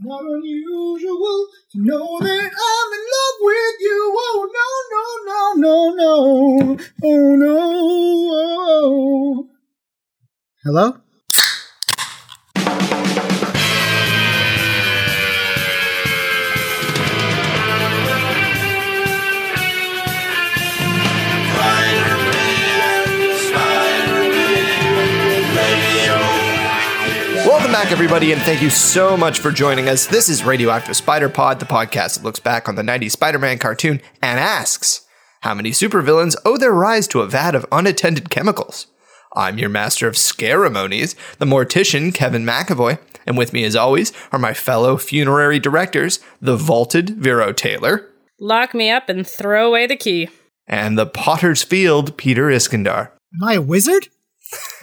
not unusual to know that I'm in love with you. Oh no, no, no, no, no. Oh no. Oh. Hello? Back, everybody, and thank you so much for joining us. This is Radioactive Spider Pod, the podcast that looks back on the 90s Spider Man cartoon and asks how many supervillains owe their rise to a vat of unattended chemicals? I'm your master of ceremonies, the mortician, Kevin McAvoy, and with me, as always, are my fellow funerary directors, the vaulted Vero Taylor Lock me up and throw away the key. and the Potter's Field, Peter Iskandar. Am I a wizard?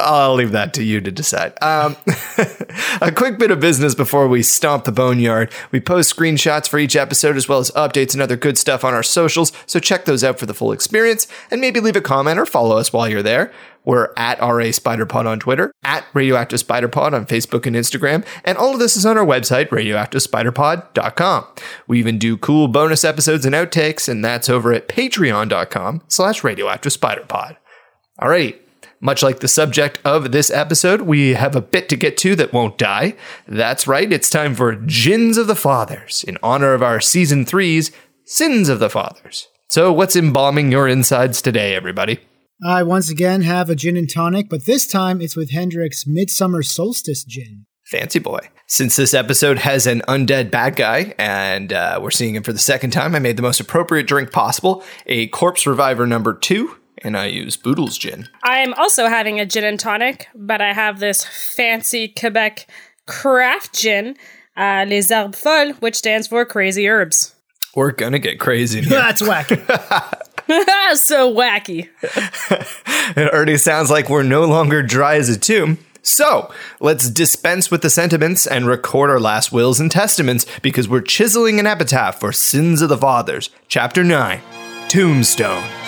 I'll leave that to you to decide. Um, a quick bit of business before we stomp the boneyard. We post screenshots for each episode as well as updates and other good stuff on our socials, so check those out for the full experience and maybe leave a comment or follow us while you're there. We're at RA SpiderPod on Twitter, at Radioactive SpiderPod on Facebook and Instagram, and all of this is on our website, radioactivespiderpod.com. We even do cool bonus episodes and outtakes, and that's over at patreon.com slash radioactive radioactivespiderpod. All right. Much like the subject of this episode, we have a bit to get to that won't die. That's right, it's time for Gins of the Fathers in honor of our season three's Sins of the Fathers. So, what's embalming your insides today, everybody? I once again have a gin and tonic, but this time it's with Hendrick's Midsummer Solstice gin. Fancy boy. Since this episode has an undead bad guy and uh, we're seeing him for the second time, I made the most appropriate drink possible a Corpse Reviver number two, and I use Boodle's gin. I'm also having a gin and tonic, but I have this fancy Quebec craft gin, uh, Les Herbes Folles, which stands for crazy herbs. We're gonna get crazy in here. That's wacky. so wacky. It already sounds like we're no longer dry as a tomb. So, let's dispense with the sentiments and record our last wills and testaments because we're chiseling an epitaph for Sins of the Fathers, Chapter 9 Tombstone.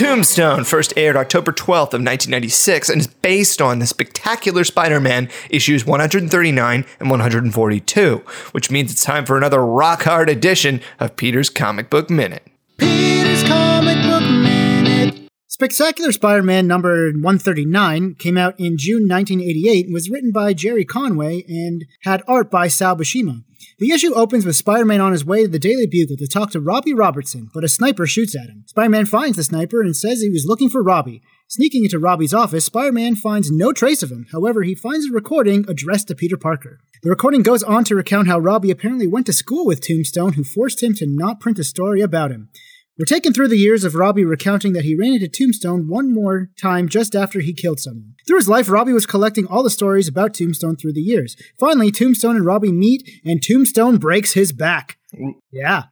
Tombstone first aired October 12th of 1996 and is based on the spectacular Spider-Man issues 139 and 142, which means it's time for another rock hard edition of Peter's Comic Book Minute. Peter's Comic Book Minute. Spectacular Spider Man number 139 came out in June 1988 and was written by Gerry Conway and had art by Sal Buscema. The issue opens with Spider Man on his way to the Daily Bugle to talk to Robbie Robertson, but a sniper shoots at him. Spider Man finds the sniper and says he was looking for Robbie. Sneaking into Robbie's office, Spider Man finds no trace of him. However, he finds a recording addressed to Peter Parker. The recording goes on to recount how Robbie apparently went to school with Tombstone, who forced him to not print a story about him. We're taken through the years of Robbie recounting that he ran into Tombstone one more time just after he killed someone. Through his life, Robbie was collecting all the stories about Tombstone through the years. Finally, Tombstone and Robbie meet, and Tombstone breaks his back. Mm. Yeah.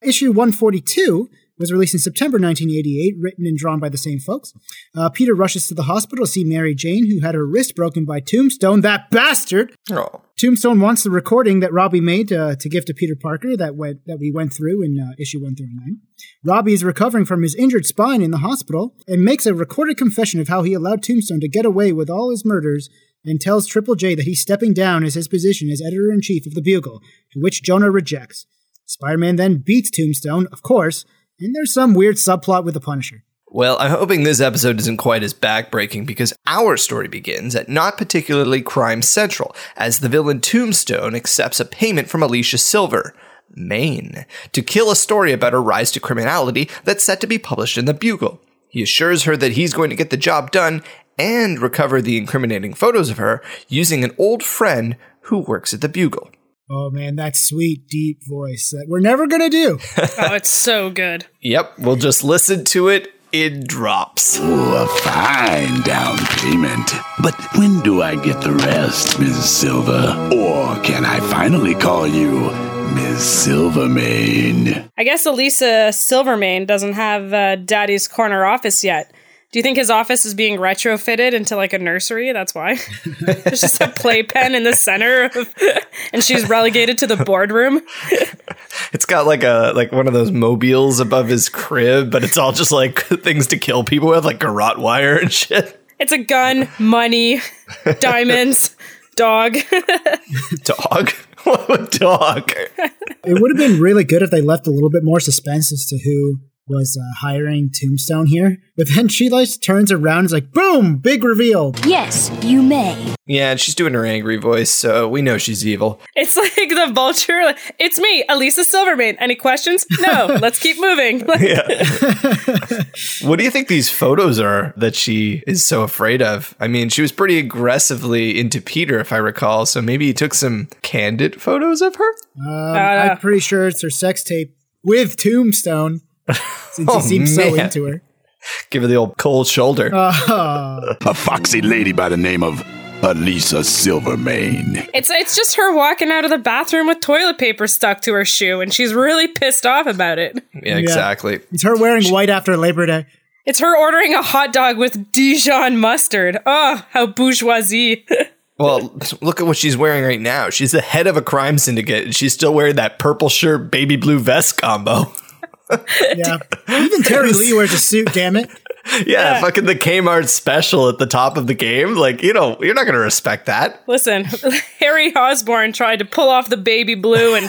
Issue 142 was released in September 1988, written and drawn by the same folks. Uh, Peter rushes to the hospital to see Mary Jane, who had her wrist broken by Tombstone, that bastard! Oh. Tombstone wants the recording that Robbie made uh, to give to Peter Parker that went, that we went through in uh, issue 139. Robbie is recovering from his injured spine in the hospital and makes a recorded confession of how he allowed Tombstone to get away with all his murders and tells Triple J that he's stepping down as his position as editor in chief of the Bugle, to which Jonah rejects. Spider Man then beats Tombstone, of course, and there's some weird subplot with the Punisher. Well, I'm hoping this episode isn't quite as backbreaking because our story begins at not particularly crime central, as the villain Tombstone accepts a payment from Alicia Silver, Maine, to kill a story about her rise to criminality that's set to be published in the Bugle. He assures her that he's going to get the job done and recover the incriminating photos of her using an old friend who works at the Bugle. Oh man, that sweet, deep voice that we're never gonna do. Oh, it's so good. Yep, we'll just listen to it. It drops. Ooh, a fine down payment. But when do I get the rest, Ms. Silver? Or can I finally call you Ms. Silvermane? I guess Elisa Silvermane doesn't have uh, Daddy's corner office yet. Do you think his office is being retrofitted into like a nursery? That's why. There's just a playpen in the center, of, and she's relegated to the boardroom. It's got like a like one of those mobiles above his crib, but it's all just like things to kill people with, like garrote wire and shit. It's a gun, money, diamonds, dog. Dog? what a dog? It would have been really good if they left a little bit more suspense as to who was uh, hiring Tombstone here. But then she like turns around and is like, boom, big reveal. Yes, you may. Yeah, and she's doing her angry voice, so we know she's evil. It's like the vulture. Like, it's me, Elisa Silvermane. Any questions? No. Let's keep moving. What do you think these photos are that she is so afraid of? I mean, she was pretty aggressively into Peter, if I recall, so maybe he took some candid photos of her? Um, I'm pretty sure it's her sex tape with Tombstone since he oh, seems so man. into her. Give her the old cold shoulder. Ah. A foxy lady by the name of Elisa Silvermane. It's it's just her walking out of the bathroom with toilet paper stuck to her shoe, and she's really pissed off about it. yeah, exactly. It's her wearing white after Labor Day. It's her ordering a hot dog with Dijon mustard. Oh, how bourgeoisie. Well, look at what she's wearing right now. She's the head of a crime syndicate, and she's still wearing that purple shirt, baby blue vest combo. Yeah. Even Terry Lee wears a suit, damn it. Yeah, fucking the Kmart special at the top of the game. Like, you know, you're not going to respect that. Listen, Harry Osborn tried to pull off the baby blue, and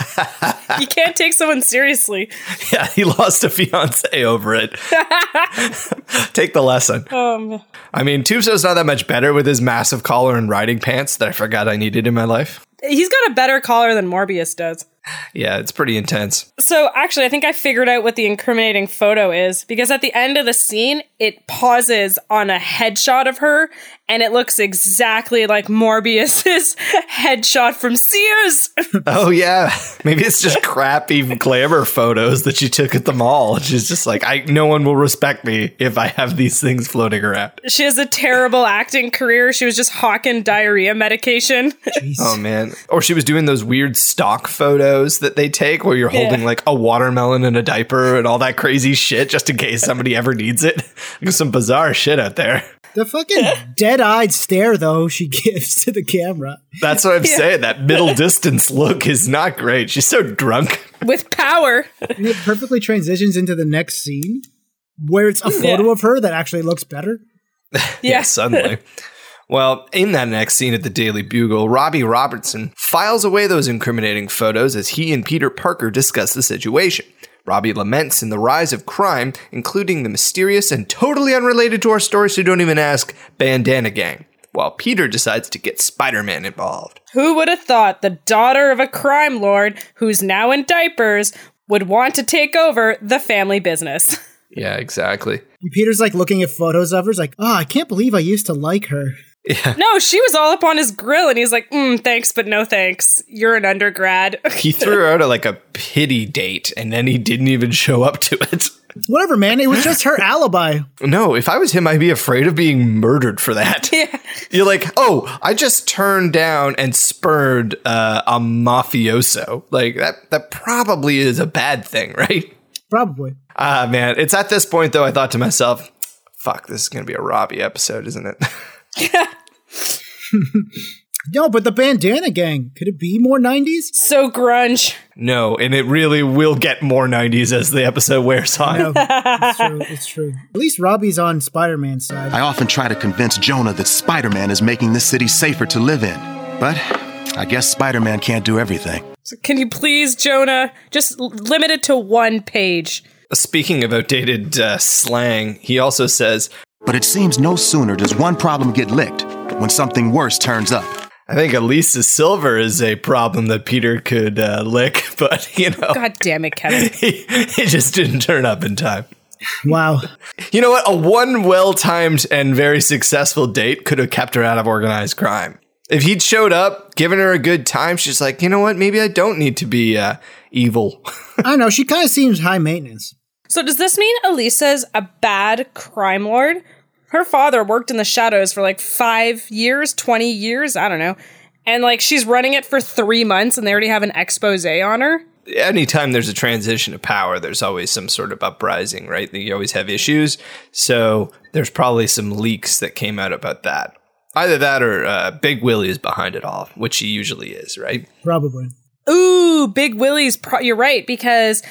you can't take someone seriously. Yeah, he lost a fiance over it. Take the lesson. Um, I mean, Tombstone's not that much better with his massive collar and riding pants that I forgot I needed in my life. he's got a better collar than Morbius does. Yeah, it's pretty intense. So actually, I think I figured out what the incriminating photo is because at the end of the scene, it pauses on a headshot of her, and it looks exactly like Morbius's headshot from Sears. Oh, yeah. Maybe it's just crappy glamour photos that she took at the mall. She's just like, I no one will respect me if I have these things floating around. she has a terrible acting career. She was just hawking diarrhea medication. Oh, man. Or she was doing those weird stock photos that they take where you're holding Yeah. like a watermelon and a diaper and all that crazy shit just in case somebody ever needs it. There's some bizarre shit out there. The fucking dead eyed stare, though, she gives to the camera. That's what I'm saying. That middle distance look is not great. She's so drunk. with power. And it perfectly transitions into the next scene where it's a photo Yeah. of her that actually looks better. Yeah. suddenly. Well, in that next scene at the Daily Bugle, Robbie Robertson files away those incriminating photos as he and Peter Parker discuss the situation. Robbie laments in the rise of crime, including the mysterious and totally unrelated to our story, so don't even ask Bandana Gang, while Peter decides to get Spider Man involved. Who would have thought the daughter of a crime lord who's now in diapers would want to take over the family business? Yeah, exactly. And Peter's like looking at photos of her. He's like, oh, I can't believe I used to like her. No, she was all up on his grill, and he's like, mm, "Thanks, but no thanks. You're an undergrad." He threw her out a, like a pity date, and then he didn't even show up to it. Whatever, man. It was just her alibi. No, if I was him, I'd be afraid of being murdered for that. Yeah. You're like, oh, I just turned down and spurred uh, a mafioso. Like that. That probably is a bad thing, right? Probably. Ah, man. It's at this point though. I thought to myself, fuck, this is gonna be a Robbie episode, isn't it? No, but the bandana gang. Could it be more 90s? so grunge. no, and it really will get more '90s as the episode wears on. No, it's true. It's true. At least Robbie's on Spider Man's side. I often try to convince Jonah that Spider Man is making this city safer to live in. But I guess Spider Man can't do everything. So can you please, Jonah, just l- limit it to one page? Speaking of outdated uh, slang, he also says, But it seems no sooner does one problem get licked when something worse turns up. I think Elisa Silver is a problem that Peter could uh, lick, but you know, God damn it, Kevin. he, he just didn't turn up in time. Wow. You know what? A one well timed and very successful date could have kept her out of organized crime. If he'd showed up, given her a good time, she's like, you know what? Maybe I don't need to be uh, evil. I don't know. She kind of seems high maintenance. So does this mean Elisa's a bad crime lord? Her father worked in the shadows for like five years, 20 years, I don't know. And like she's running it for three months and they already have an expose on her. anytime there's a transition of power, there's always some sort of uprising, right? You always have issues. So there's probably some leaks that came out about that. Either that or uh, Big Willie is behind it all, which he usually is, right? Probably. Ooh, Big Willie's. Pro- you're right because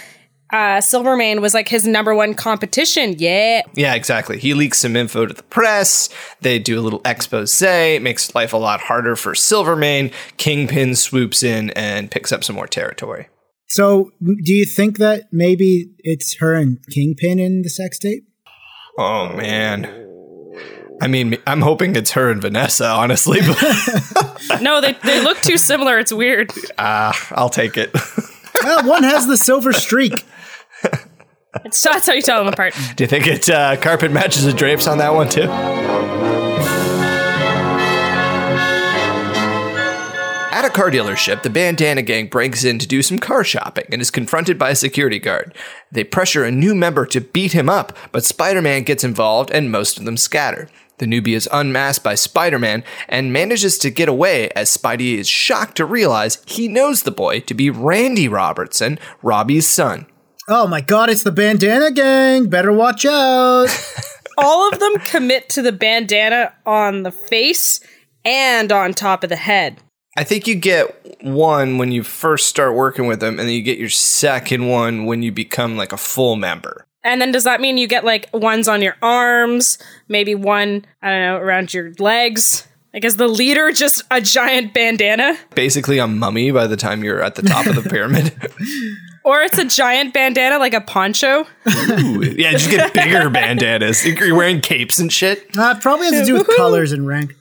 uh, Silvermane was like his number one competition. Yeah. Yeah, exactly. He leaks some info to the press. They do a little expose. It makes life a lot harder for Silvermane. Kingpin swoops in and picks up some more territory. So, do you think that maybe it's her and Kingpin in the sex tape? Oh man. I mean, I'm hoping it's her and Vanessa, honestly. But No, they, they look too similar. It's weird. ah, I'll take it. Well, one has the silver streak. It's, that's how you tell them apart. Do you think it uh, carpet matches the drapes on that one too? At a car dealership, the bandana gang breaks in to do some car shopping and is confronted by a security guard. They pressure a new member to beat him up, but Spider Man gets involved and most of them scatter. The newbie is unmasked by Spider Man and manages to get away as Spidey is shocked to realize he knows the boy to be Randy Robertson, Robbie's son. Oh my god, it's the bandana gang. Better watch out. All of them commit to the bandana on the face and on top of the head. I think you get one when you first start working with them, and then you get your second one when you become like a full member. And then does that mean you get like ones on your arms, maybe one, I don't know, around your legs? Like is the leader just a giant bandana? Basically, a mummy by the time you're at the top of the pyramid. Or it's a giant bandana like a poncho? Ooh, yeah, just get bigger bandanas. You're wearing capes and shit. Uh, it probably has to do with colors and rank.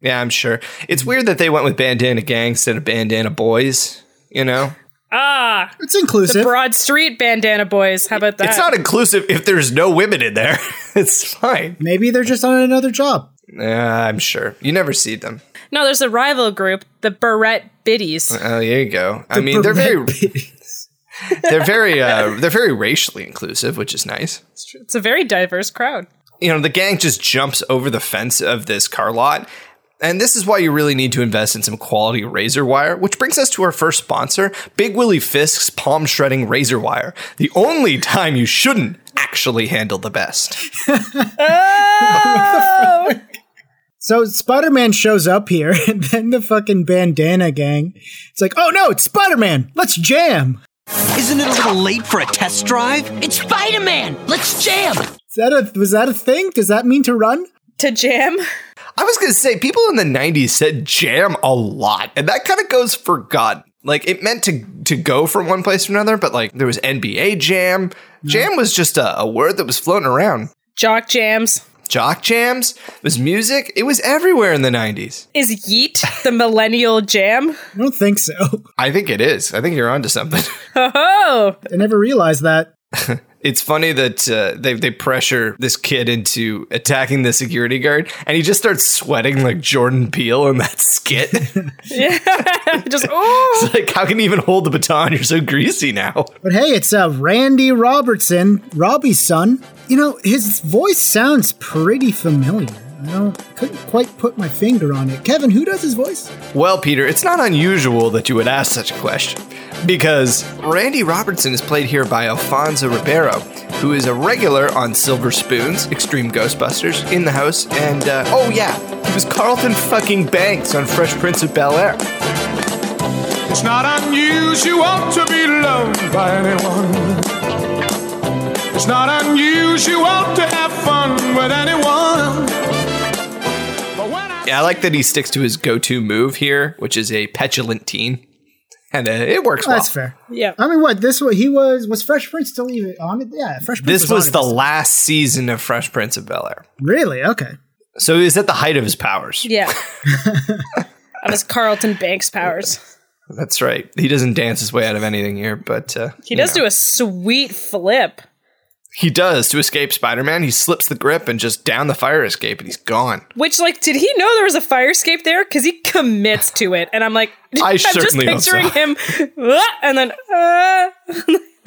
Yeah, I'm sure. It's weird that they went with bandana gang instead of bandana boys. You know, Ah, It's inclusive. Broad Street bandana boys. How about that? it's not inclusive if there's no women in there. it's fine. Maybe they're just on another job. Yeah, I'm sure. You never see them. no, there's a rival group, the Barrett Biddies. Oh, there you go. I mean, they're very, they're very, uh, they're very racially inclusive, which is nice. It's a very diverse crowd. you know, the gang just jumps over the fence of this car lot. And this is why you really need to invest in some quality razor wire, which brings us to our first sponsor, Big Willie Fisk's palm shredding razor wire. The only time you shouldn't actually handle the best. So Spider Man shows up here, and then the fucking bandana gang. It's like, oh no, it's Spider Man. Let's jam. Isn't it a little late for a test drive? It's Spider Man! Let's jam! Is that a was that a thing? Does that mean to run? To jam? I was going to say, people in the 90s said jam a lot, and that kind of goes forgotten. Like, it meant to, to go from one place to another, but like, there was NBA jam. Jam was just a, a word that was floating around. Jock jams. Jock jams, it was music, it was everywhere in the 90s. Is Yeet the millennial jam? I don't think so. I think it is. I think you're onto something. Oh, I never realized that. it's funny that uh, they they pressure this kid into attacking the security guard, and he just starts sweating like Jordan Peele in that skit. it's just oh. like, how can you even hold the baton? You're so greasy now. But hey, it's uh, Randy Robertson, Robbie's son. You know, his voice sounds pretty familiar. I don't couldn't quite put my finger on it. Kevin, who does his voice? Well, Peter, it's not unusual that you would ask such a question because Randy Robertson is played here by Alfonso Ribeiro, who is a regular on Silver Spoons, Extreme Ghostbusters, In the House, and uh, oh yeah, he was Carlton fucking Banks on Fresh Prince of Bel Air. It's not unusual to be loved by anyone. It's not unusual to have fun with anyone. But when I Yeah, I like that he sticks to his go-to move here, which is a petulant teen, and uh, it works well. That's fair. Yeah. I mean, what this? What he was? Was Fresh Prince still even on it? Yeah, Fresh Prince. This was on the it. last season of Fresh Prince of Bel Air, really okay. so he's at the height of his powers. Yeah. That was Carlton Banks' powers. That's right. He doesn't dance his way out of anything here, but uh, He does do a sweet flip. He does to escape Spider-Man. He slips the grip and just down the fire escape, and he's gone. Which, like, did he know there was a fire escape there? Because he commits to it, and I'm like, I I'm just certainly so. picturing him, and then, uh,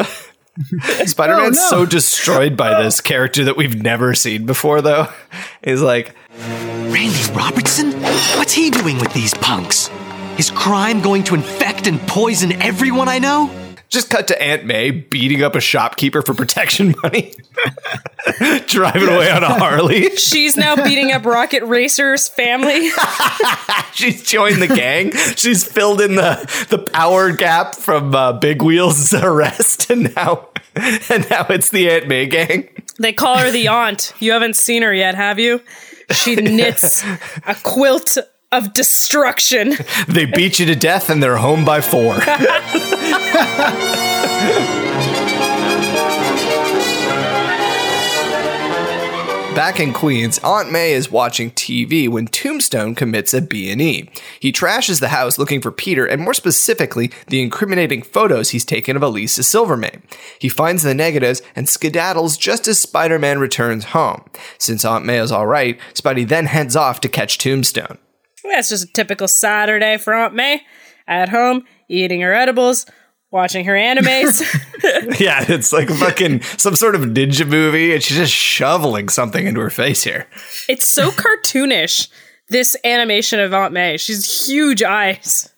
Spider-Man's Oh, no. so destroyed by this character that we've never seen before, though. He's like, Randy Robertson? What's he doing with these punks? Is crime going to infect and poison everyone I know? Just cut to Aunt May beating up a shopkeeper for protection money, driving away on a Harley. She's now beating up Rocket Racer's family. She's joined the gang. She's filled in the the power gap from uh, Big Wheel's arrest, and now and now it's the Aunt May gang. They call her the aunt. You haven't seen her yet, have you? She knits a quilt of destruction. They beat you to death, and they're home by four. Back in Queens, Aunt May is watching TV when Tombstone commits a B&E. He trashes the house looking for Peter and more specifically, the incriminating photos he's taken of Elisa Silvermane. He finds the negatives and skedaddles just as Spider-Man returns home. Since Aunt May is alright, Spidey then heads off to catch Tombstone. That's just a typical Saturday for Aunt May. At home, eating her edibles, watching her animes. Yeah, it's like fucking some sort of ninja movie and she's just shoveling something into her face here. it's so cartoonish, this animation of Aunt May. She's huge eyes.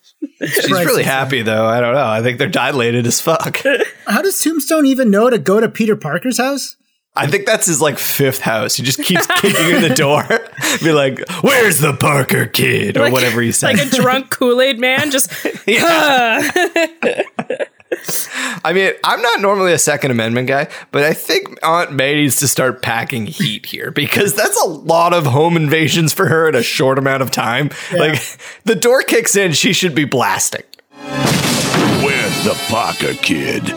She's really happy though. I don't know. I think they're dilated as fuck. How does Tombstone even know to go to Peter Parker's house? I think that's his like fifth house. He just keeps kicking in the door. Be like, "Where's the Parker kid?" or Like- whatever he says. Like a drunk Kool Aid man, just I mean, I'm not normally a Second Amendment guy, but I think Aunt May needs to start packing heat here because that's a lot of home invasions for her in a short amount of time. Like the door kicks in, she should be blasting. Where's the Parker kid?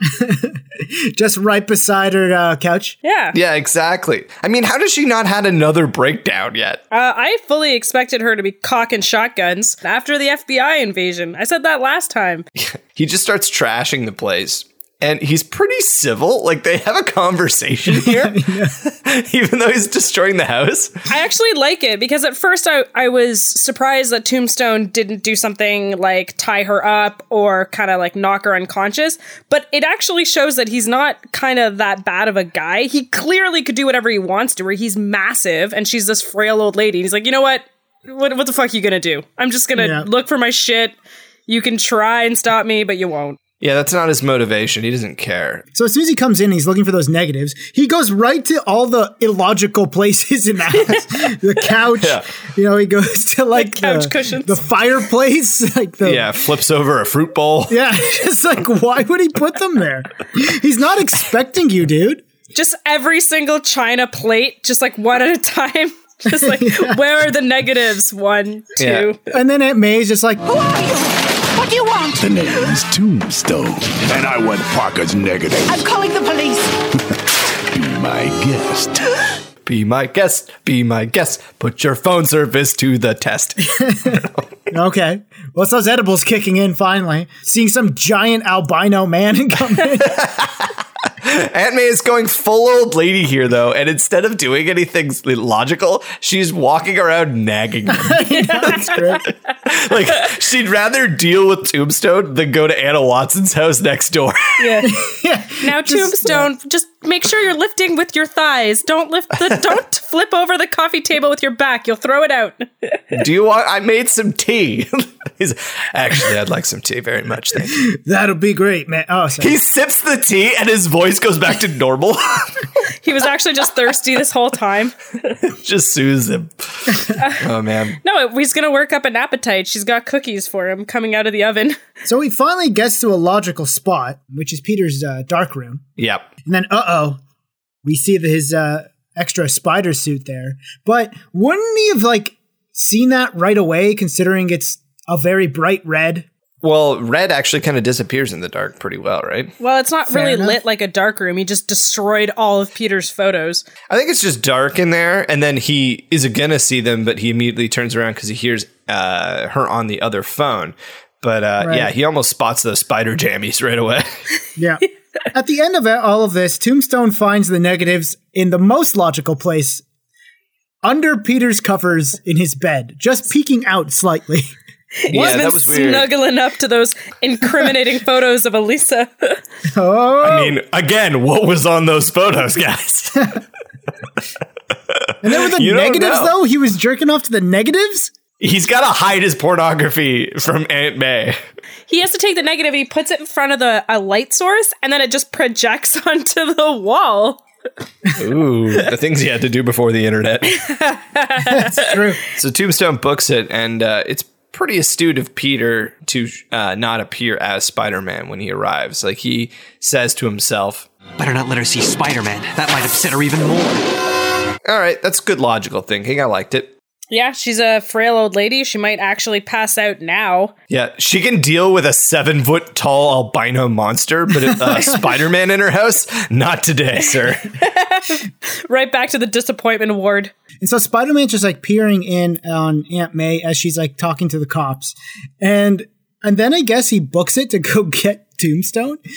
Just right beside her uh, couch. yeah. Yeah, exactly. I mean, how does she not had another breakdown yet? Uh, I fully expected her to be cocking shotguns after the FBI invasion. I said that last time. He just starts trashing the place. And he's pretty civil. Like they have a conversation here, even though he's destroying the house. I actually like it because at first I, I was surprised that Tombstone didn't do something like tie her up or kind of like knock her unconscious. But it actually shows that he's not kind of that bad of a guy. He clearly could do whatever he wants to her. He's massive and she's this frail old lady. He's like, you know what? What, what the fuck are you gonna do? I'm just gonna Yeah. look for my shit. You can try and stop me, but you won't. Yeah, that's not his motivation. He doesn't care. So as soon as he comes in, he's looking for those negatives. He goes right to all the illogical places in the house. the couch. Yeah. You know, he goes to like couch the, cushions. the fireplace. Like the Yeah, flips over a fruit bowl. Yeah, just like why would he put them there? He's not expecting you, dude. Just every single china plate, just like one at a time. Just like, where are the negatives? One, two. Yeah. And then Aunt May's just like, Who are you? What do you want? The name's Tombstone, and I want Parker's negative. I'm calling the police. Be my guest. Be my guest, be my guest. Put your phone service to the test. okay. Well, those edibles kicking in finally. Seeing some giant albino man come in. Aunt May is going full old lady here, though, and instead of doing anything logical, she's walking around nagging him. That's great. like, she'd rather deal with Tombstone than go to Anna Watson's house next door. Yeah. Now, Tombstone, just make sure you're lifting with your thighs. Don't lift the. don't flip over the coffee table with your back. You'll throw it out. Do you want? I made some tea. He's actually, I'd like some tea very much. Thank you. That'll be great, man. Oh, sorry. He sips the tea, and his voice goes back to normal. He was actually just thirsty this whole time. Just soothes him. Oh man. No, he's gonna work up an appetite. She's got cookies for him coming out of the oven. So he finally gets to a logical spot, which is Peter's uh, dark room. Yep. And then, uh oh, we see the, his uh, extra spider suit there. But wouldn't he have like seen that right away, considering it's a very bright red? Well, red actually kind of disappears in the dark pretty well, right? Well, it's not Fair really enough. lit like a dark room. He just destroyed all of Peter's photos. I think it's just dark in there, and then he is gonna see them, but he immediately turns around because he hears uh, her on the other phone. But uh, Right. yeah, he almost spots those spider jammies right away. Yeah. At the end of it- all of this, Tombstone finds the negatives in the most logical place under Peter's covers in his bed, just peeking out slightly. yeah, He's been that was weird. snuggling up to those incriminating photos of Elisa. Oh, I mean, again, what was on those photos, guys? and there were the you negatives, though. He was jerking off to the negatives. He's got to hide his pornography from Aunt May. He has to take the negative and he puts it in front of the a light source and then it just projects onto the wall. Ooh, the things he had to do before the internet. That's true. So Tombstone books it, and uh, it's pretty astute of Peter to uh, not appear as Spider Man when he arrives. Like he says to himself, Better not let her see Spider Man. That might upset her even more. All right, that's good logical thinking. I liked it. Yeah, she's a frail old lady. She might actually pass out now. Yeah, she can deal with a seven foot tall albino monster, but uh, Spider Man in her house? Not today, sir. Right back to the disappointment ward. And so Spider Man's just like peering in on Aunt May as she's like talking to the cops. And and then I guess he books it to go get Tombstone.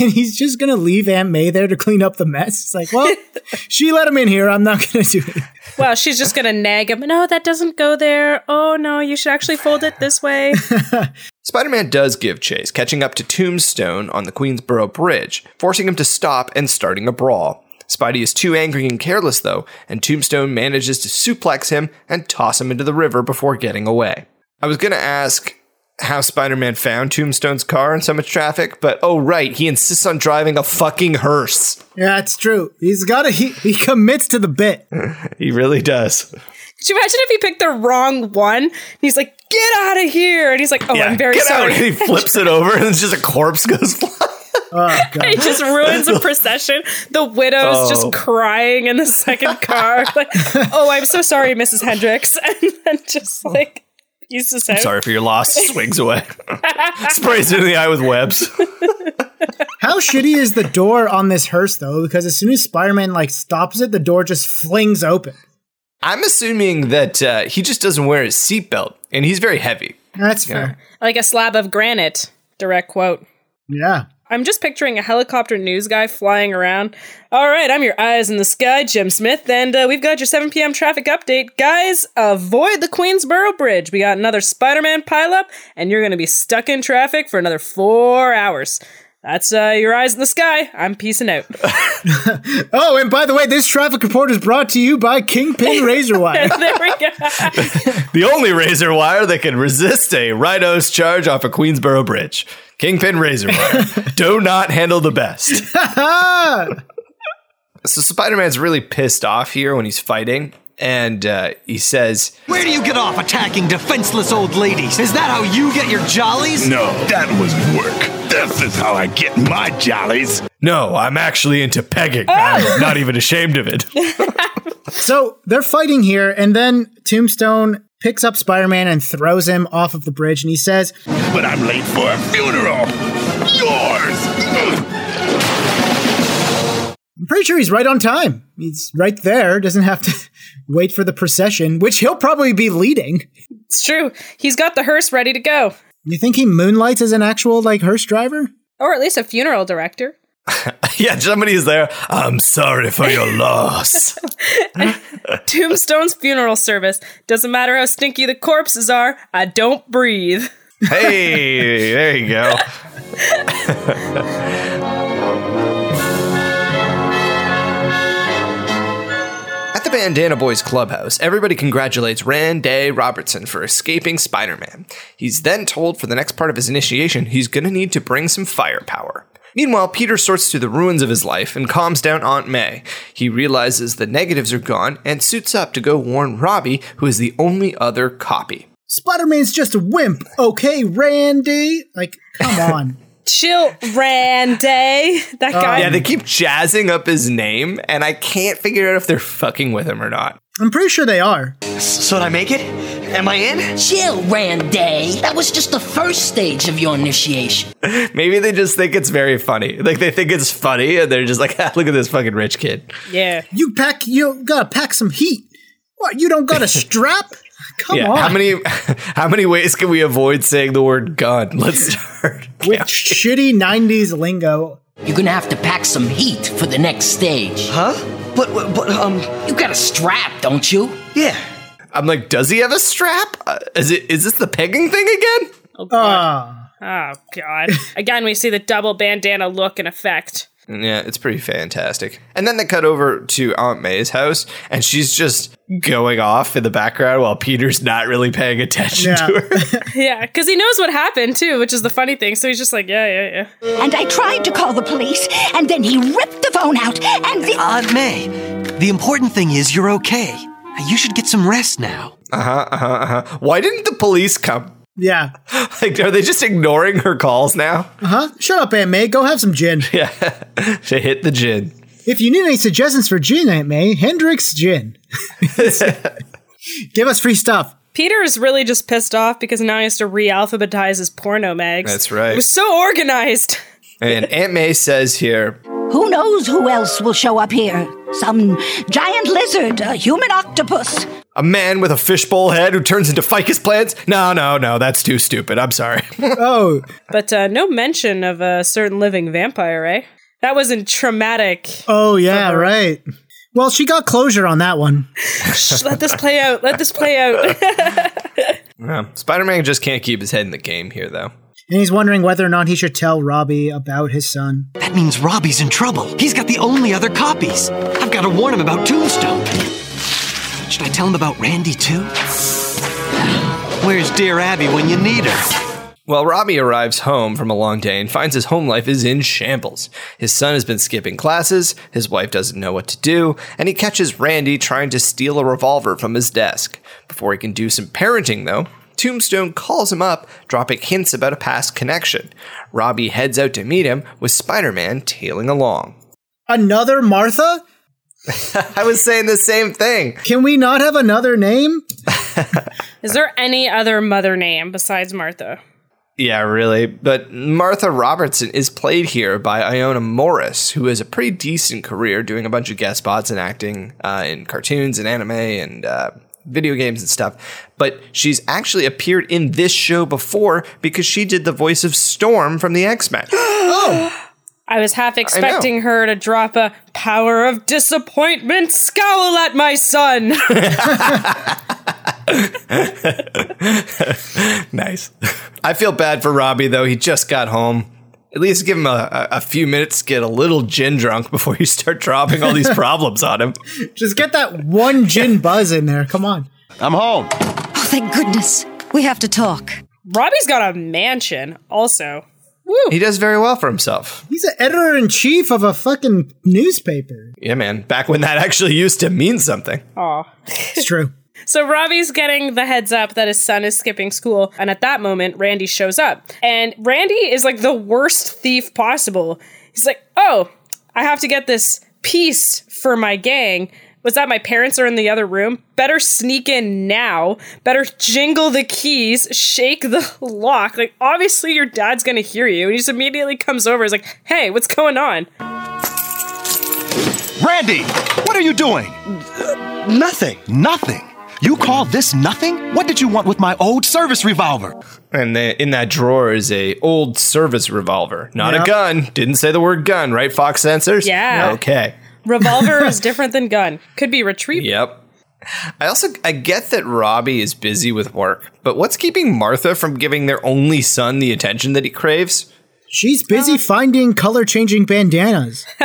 And he's just gonna leave Aunt May there to clean up the mess. It's like, well, she let him in here. I'm not gonna do it. Well, she's just gonna nag him. No, that doesn't go there. Oh no, you should actually fold it this way. Spider Man does give chase, catching up to Tombstone on the Queensboro Bridge, forcing him to stop and starting a brawl. Spidey is too angry and careless, though, and Tombstone manages to suplex him and toss him into the river before getting away. I was going to ask how Spider Man found Tombstone's car in so much traffic, but oh, right, he insists on driving a fucking hearse. Yeah, that's true. He's gotta he, he commits to the bit. He really does. Could you imagine if he picked the wrong one? And he's like, "Get out of here!" And he's like, "Oh, I'm very get sorry." out. And he flips it over, and it's just a corpse goes flying. Oh He god. just ruins a procession. The widow's Oh. just crying in the second car. Like, oh, I'm so sorry, Mrs. Hendricks. And then just like pieces out. Sorry for your loss. Swings away. Sprays it in the eye with webs. How shitty is the door on this hearse though? Because as soon as Spider Man like stops it, the door just flings open. I'm assuming that uh, he just doesn't wear his seatbelt, and he's very heavy. That's fair. Like a slab of granite. Direct quote. Yeah. I'm just picturing a helicopter news guy flying around. All right, I'm your eyes in the sky, Jim Smith, and uh, we've got your 7 p.m. traffic update. Guys, avoid the Queensboro Bridge. We got another Spider Man pileup, and you're going to be stuck in traffic for another four hours. That's uh, your eyes in the sky. I'm peacing out. Oh, and by the way, this traffic report is brought to you by Kingpin Razor Wire. there we go. The only razor wire that can resist a Rhino's charge off a Queensboro bridge. Kingpin razor wire. Do not handle the best. so Spider Man's really pissed off here when he's fighting, and uh, he says, Where do you get off attacking defenseless old ladies? Is that how you get your jollies? No, that was work. This is how I get my jollies. No, I'm actually into pegging. I'm not even ashamed of it. so they're fighting here, and then Tombstone picks up Spider Man and throws him off of the bridge, and he says, But I'm late for a funeral. Yours. I'm pretty sure he's right on time. He's right there, doesn't have to wait for the procession, which he'll probably be leading. It's true. He's got the hearse ready to go, You think he moonlights as an actual, like, hearse driver? or at least a funeral director. yeah, somebody's there. I'm sorry for your loss. Tombstone's funeral service. Doesn't matter how stinky the corpses are, I don't breathe. hey, there you go. At the Bandana Boys Clubhouse, everybody congratulates Randay Robertson for escaping Spider Man. He's then told for the next part of his initiation he's gonna need to bring some firepower. Meanwhile, Peter sorts through the ruins of his life and calms down Aunt May. He realizes the negatives are gone and suits up to go warn Robbie, who is the only other copy. Spider Man's just a wimp, okay, Randy? Like, come on. Chill, Randy. That uh, guy. Yeah, they keep jazzing up his name, and I can't figure out if they're fucking with him or not. I'm pretty sure they are. So did I make it? Am I in? Chill, Randy. That was just the first stage of your initiation. Maybe they just think it's very funny. Like they think it's funny, and they're just like, ah, "Look at this fucking rich kid." yeah. You pack, you gotta pack some heat. What, you don't got a strap? Come yeah. on. How many? How many ways can we avoid saying the word gun? Let's start. With shitty 90s lingo. You're gonna have to pack some heat for the next stage. Huh? But, but, but, um, You got a strap, don't you? yeah. I'm like, does he have a strap? Uh, is it? Is this the pegging thing again? Ah. Oh, God. Again, we see the double bandana look and effect. Yeah, it's pretty fantastic. And then they cut over to Aunt May's house, and she's just going off in the background while Peter's not really paying attention Yeah. to her. Yeah, because he knows what happened too, which is the funny thing. So he's just like, yeah, yeah, yeah. And I tried to call the police, and then he ripped the phone out, and the. Aunt May, the important thing is you're okay. You should get some rest now. Uh huh. Uh huh. Uh huh. Why didn't the police come? Yeah. Like, are they just ignoring her calls now? Uh huh. Shut up, Aunt May. Go have some gin. Yeah. she hit the gin. If you need any suggestions for gin, Aunt May, Hendrick's Gin. Give us free stuff. Peter is really just pissed off because now he has to re-alphabetize his porno mags. That's right. It was so organized. And Aunt May says here, Who knows who else will show up here? Some giant lizard, a human octopus. a man with a fishbowl head who turns into ficus plants? No, no, no, that's too stupid. I'm sorry. Oh, But uh, no mention of a certain living vampire, eh? That wasn't traumatic. oh yeah, right. Well, she got closure on that one. Shh, let this play out. Let this play out. Yeah. Spider-Man just can't keep his head in the game here, though. And he's wondering whether or not he should tell Robbie about his son. That means Robbie's in trouble. He's got the only other copies. I've got to warn him about Tombstone. Should I tell him about Randy too? Where's dear Abby when you need her? Well, Robbie arrives home from a long day and finds his home life is in shambles. His son has been skipping classes, his wife doesn't know what to do, and he catches Randy trying to steal a revolver from his desk. Before he can do some parenting, though, Tombstone calls him up, dropping hints about a past connection. Robbie heads out to meet him, with Spider Man tailing along. Another Martha? I was saying the same thing. Can we not have another name? Is there any other mother name besides Martha? Yeah, really. But Martha Robertson is played here by Iona Morris, who has a pretty decent career doing a bunch of guest spots and acting uh, in cartoons and anime and uh, video games and stuff. But she's actually appeared in this show before because she did the voice of Storm from the X Men. Oh. I was half expecting her to drop a power of disappointment scowl at my son. nice. I feel bad for Robbie, though. He just got home. At least give him a, a, a few minutes to get a little gin drunk before you start dropping all these problems on him. Just get that one gin buzz in there. Come on. I'm home. Oh, thank goodness. We have to talk. Robbie's got a mansion, also. Woo. He does very well for himself. He's the editor in chief of a fucking newspaper. Yeah, man. Back when that actually used to mean something. Aw. It's true. So Robbie's getting the heads up that his son is skipping school, and at that moment, Randy shows up. And Randy is like the worst thief possible. He's like, "Oh, I have to get this piece for my gang." Was that my parents are in the other room? Better sneak in now. Better jingle the keys, shake the lock. Like, obviously, your dad's gonna hear you. And he just immediately comes over. He's like, hey, what's going on? Randy, what are you doing? Nothing. Nothing. You call this nothing? What did you want with my old service revolver? And the, in that drawer is a old service revolver, not Yep. a gun. Didn't say the word gun, right? Fox censors. Yeah. Okay. Revolver is different than gun. Could be retrieval. Yep. I also I get that Robbie is busy with work, but what's keeping Martha from giving their only son the attention that he craves? She's busy finding color changing bandanas.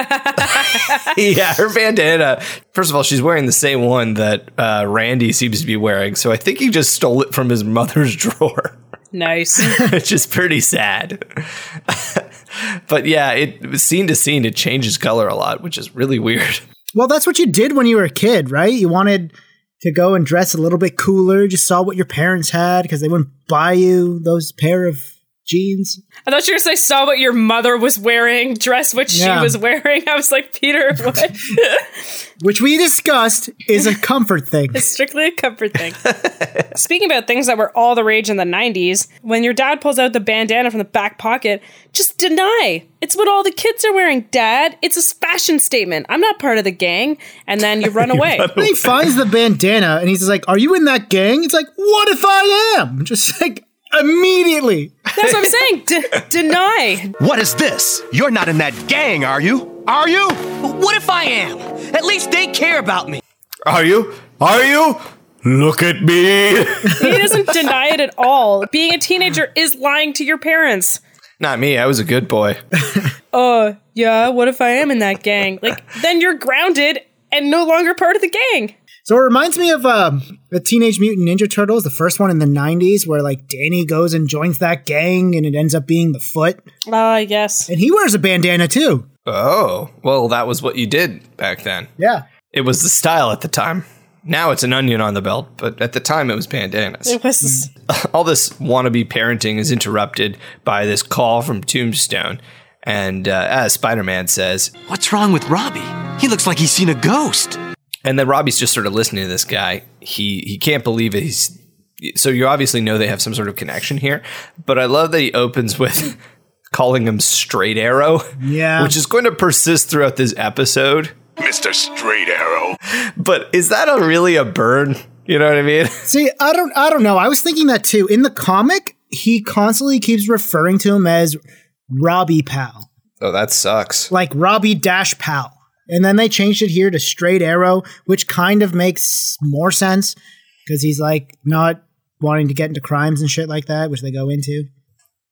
yeah, her bandana. First of all, she's wearing the same one that uh, Randy seems to be wearing, so I think he just stole it from his mother's drawer. Nice. which is pretty sad. but yeah, it scene to scene it changes color a lot, which is really weird. Well, that's what you did when you were a kid, right? You wanted to go and dress a little bit cooler. Just saw what your parents had because they wouldn't buy you those pair of jeans. I thought you were gonna say saw what your mother was wearing, dress what Yeah. she was wearing. I was like, Peter, what? Which we discussed is a comfort thing. it's strictly a comfort thing. Speaking about things that were all the rage in the '90s, when your dad pulls out the bandana from the back pocket, just deny it's what all the kids are wearing. Dad, it's a fashion statement. I'm not part of the gang, and then you run away. Then he finds the bandana and he's like, Are you in that gang? It's like, What if I am? Just like immediately. That's what I'm saying. D- deny. What is this? You're not in that gang, are you? Are you? What if I am? At least they care about me. Are you? Are you? Look at me. He doesn't deny it at all. Being a teenager is lying to your parents. Not me. I was a good boy. Uh, yeah, what if I am in that gang? Like, then you're grounded and no longer part of the gang. So it reminds me of uh, the Teenage Mutant Ninja Turtles, the first one in the 90s, where like Danny goes and joins that gang and it ends up being the foot. Ah, yes. And he wears a bandana too. Oh, well, that was what you did back then. Yeah. It was the style at the time. Now it's an onion on the belt, but at the time it was bandanas. It was. All this wannabe parenting is interrupted by this call from Tombstone. And uh, as Spider Man says, What's wrong with Robbie? He looks like he's seen a ghost. And then Robbie's just sort of listening to this guy. He he can't believe it. He's so you obviously know they have some sort of connection here. But I love that he opens with calling him Straight Arrow, Yeah. which is going to persist throughout this episode. Mr. Straight Arrow. But is that a really a burn? You know what I mean? See, I don't I don't know. I was thinking that too. In the comic, he constantly keeps referring to him as Robbie Pal. Oh, that sucks. Like Robbie Dash Pal. And then they changed it here to Straight Arrow, which kind of makes more sense because he's like not wanting to get into crimes and shit like that, which they go into.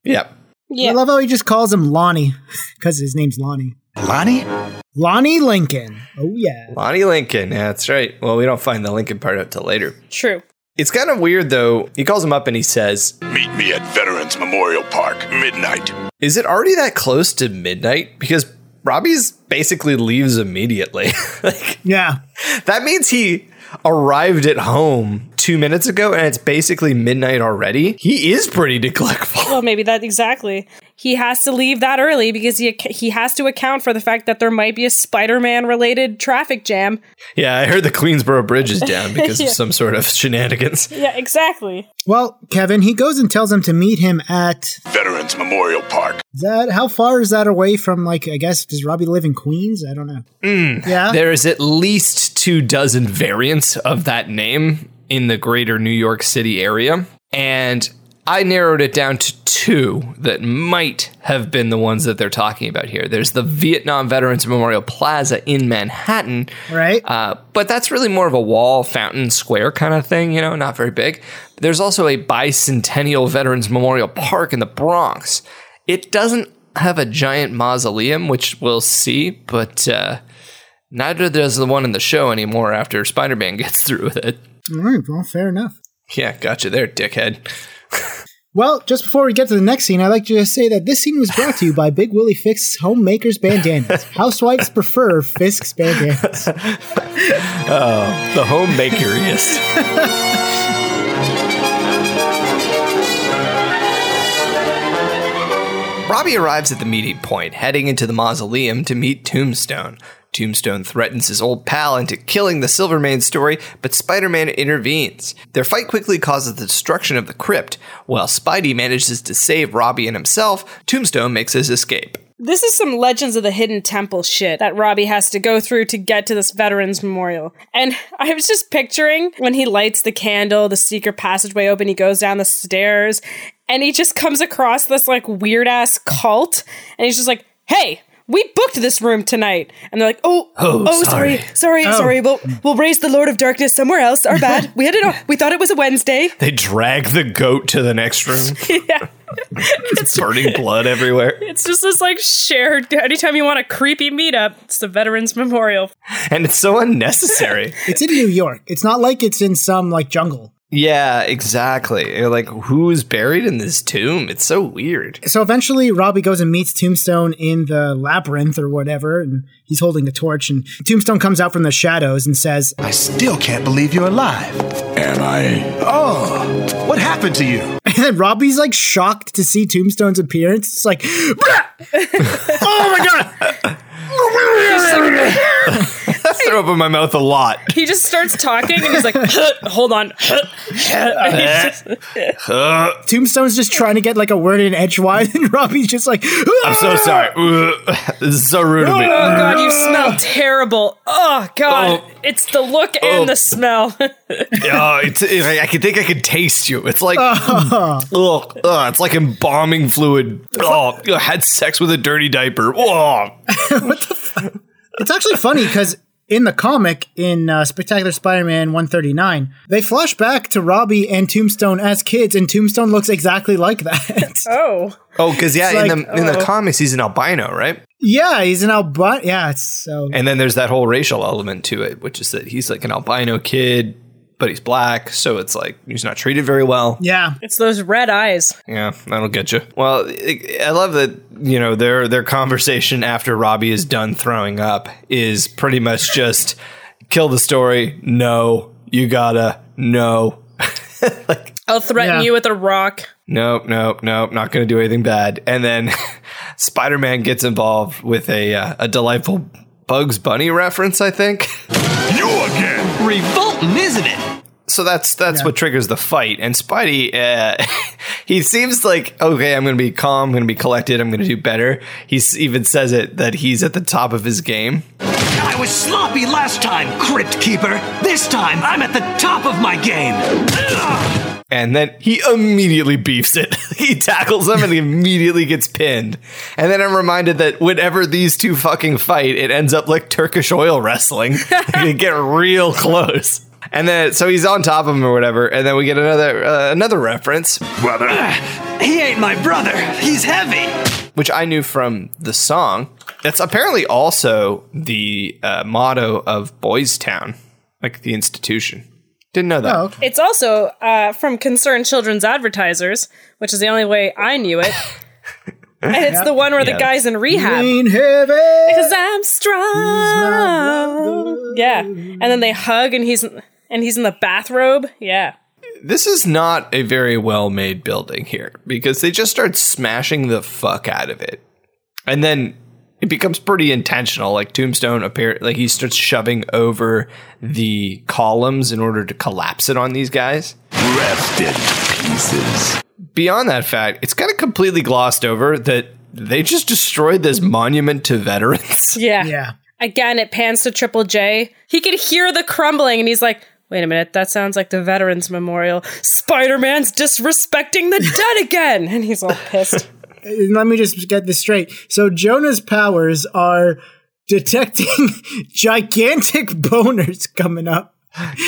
Yep. I love how he just calls him Lonnie because his name's Lonnie. Lonnie? Lonnie Lincoln. Oh, yeah. Lonnie Lincoln. Yeah, that's right. Well, we don't find the Lincoln part out till later. True. It's kind of weird though. He calls him up and he says, Meet me at Veterans Memorial Park, midnight. Is it already that close to midnight? Because Robbie's basically leaves immediately. like, Yeah. that means he arrived at home two minutes ago and it's basically midnight already. He is pretty neglectful. Well, maybe that exactly. He has to leave that early because he he has to account for the fact that there might be a Spider-Man related traffic jam. Yeah, I heard the Queensboro Bridge is down because Yeah. of some sort of shenanigans. Yeah, exactly. Well, Kevin, he goes and tells him to meet him at Veterans Memorial Park. Is that how far is that away from like I guess does Robbie live in Queens? I don't know. Hmm. Yeah. There is at least two dozen variants of that name in the greater New York City area. And I narrowed it down to two that might have been the ones that they're talking about here. There's the Vietnam Veterans Memorial Plaza in Manhattan. Right. Uh, but that's really more of a wall, fountain, square kind of thing, you know, not very big. There's also a Bicentennial Veterans Memorial Park in the Bronx. It doesn't have a giant mausoleum, which we'll see, but uh, neither does the one in the show anymore after Spider Man gets through with it. All right, well, fair enough. Yeah, gotcha there, dickhead. Well, just before we get to the next scene, I'd like to just say that this scene was brought to you by Big Willie Fisk's Homemakers Bandanas. Housewives prefer Fisk's bandanas. Oh, the homemakeriest. Robbie arrives at the meeting point, heading into the mausoleum to meet Tombstone. Tombstone threatens his old pal into killing the Silvermane story, but Spider Man intervenes. Their fight quickly causes the destruction of the crypt. While Spidey manages to save Robbie and himself, Tombstone makes his escape. This is some Legends of the Hidden Temple shit that Robbie has to go through to get to this Veterans Memorial. And I was just picturing when he lights the candle, the secret passageway open, he goes down the stairs, and he just comes across this like weird ass cult, and he's just like, hey, we booked this room tonight. And they're like, oh, Oh, oh, sorry, sorry. sorry, Oh. sorry. We'll, we'll raise the Lord of Darkness somewhere else. Our bad. We had it. We thought it was a Wednesday. They drag the goat to the next room. yeah. It's burning blood everywhere. It's just this like shared. Anytime you want a creepy meetup, it's the Veterans Memorial. And it's so unnecessary. It's in New York. It's not like it's in some like jungle. Yeah, exactly. You're like, who's buried in this tomb? It's so weird. So eventually, Robbie goes and meets Tombstone in the labyrinth or whatever, and he's holding the torch. And Tombstone comes out from the shadows and says, I still can't believe you're alive. Am I? Oh, what happened to you? and then Robbie's like shocked to see Tombstone's appearance. It's like, oh my god! I throw up in my mouth a lot. He just starts talking and he's like, hold on. Just- Tombstone's just trying to get like a word in edgewise, and Robbie's just like, I'm so sorry. This is so rude of me. oh god, you smell terrible. Oh god, Oh. it's the look and Oh. the smell. Oh, it's, I can think I can taste you. It's like, ugh, ugh, oh, oh, it's like embalming fluid. Oh, I had sex with a dirty diaper. Oh, it's actually funny because in the comic in uh, Spectacular Spider-Man 139, they flash back to Robbie and Tombstone as kids, and Tombstone looks exactly like that. Oh. Oh, because yeah, It's in like, the in the oh. comics, he's an albino, right? yeah, he's an albino. Yeah, it's so. And then there's that whole racial element to it, which is that he's like an albino kid, but he's black, so it's like he's not treated very well. Yeah, It's those red eyes. Yeah, that'll get you. Well, I I love that you know their their conversation after Robbie is done throwing up is pretty much just kill the story. No, you gotta no. like, I'll threaten Yeah. you with a rock. Nope, nope, nope. Not going to do anything bad. And then Spider-Man gets involved with a uh, a delightful Bugs Bunny reference, I think. You again! Revolting, isn't it? So that's that's what triggers the fight. And Spidey, uh, he seems like okay, I'm going to be calm, I'm going to be collected, I'm going to do better. He even says it that he's at the top of his game. I was sloppy last time, Crypt Keeper. This time, I'm at the top of my game. And then he immediately beefs it. he tackles him and he immediately gets pinned. And then I'm reminded that whenever these two fucking fight, it ends up like Turkish oil wrestling. they get real close. And then so he's on top of him or whatever, and then we get another uh, another reference, Brother, He ain't my brother. He's heavy. which I knew from the song. That's apparently also the uh, motto of Boys Town, like the institution. Didn't know that. Oh, okay. It's also uh, from Concerned Children's Advertisers, which is the only way I knew it. and it's the one where Yeah. the guy's in rehab. in heaven. Because I'm strong. Yeah. And then they hug and he's and he's in the bathrobe. Yeah. This is not a very well made building here because they just start smashing the fuck out of it. And then it becomes pretty intentional. Like Tombstone appear like he starts shoving over the columns in order to collapse it on these guys. rest in pieces. Beyond that fact, it's kind of completely glossed over that they just destroyed this monument to veterans. Yeah. Yeah. Again, it pans to Triple J. He could hear the crumbling and he's like, wait a minute, that sounds like the Veterans Memorial. Spider Man's disrespecting the dead again. And he's all pissed. Let me just get this straight. So Jonah's powers are detecting gigantic boners coming up,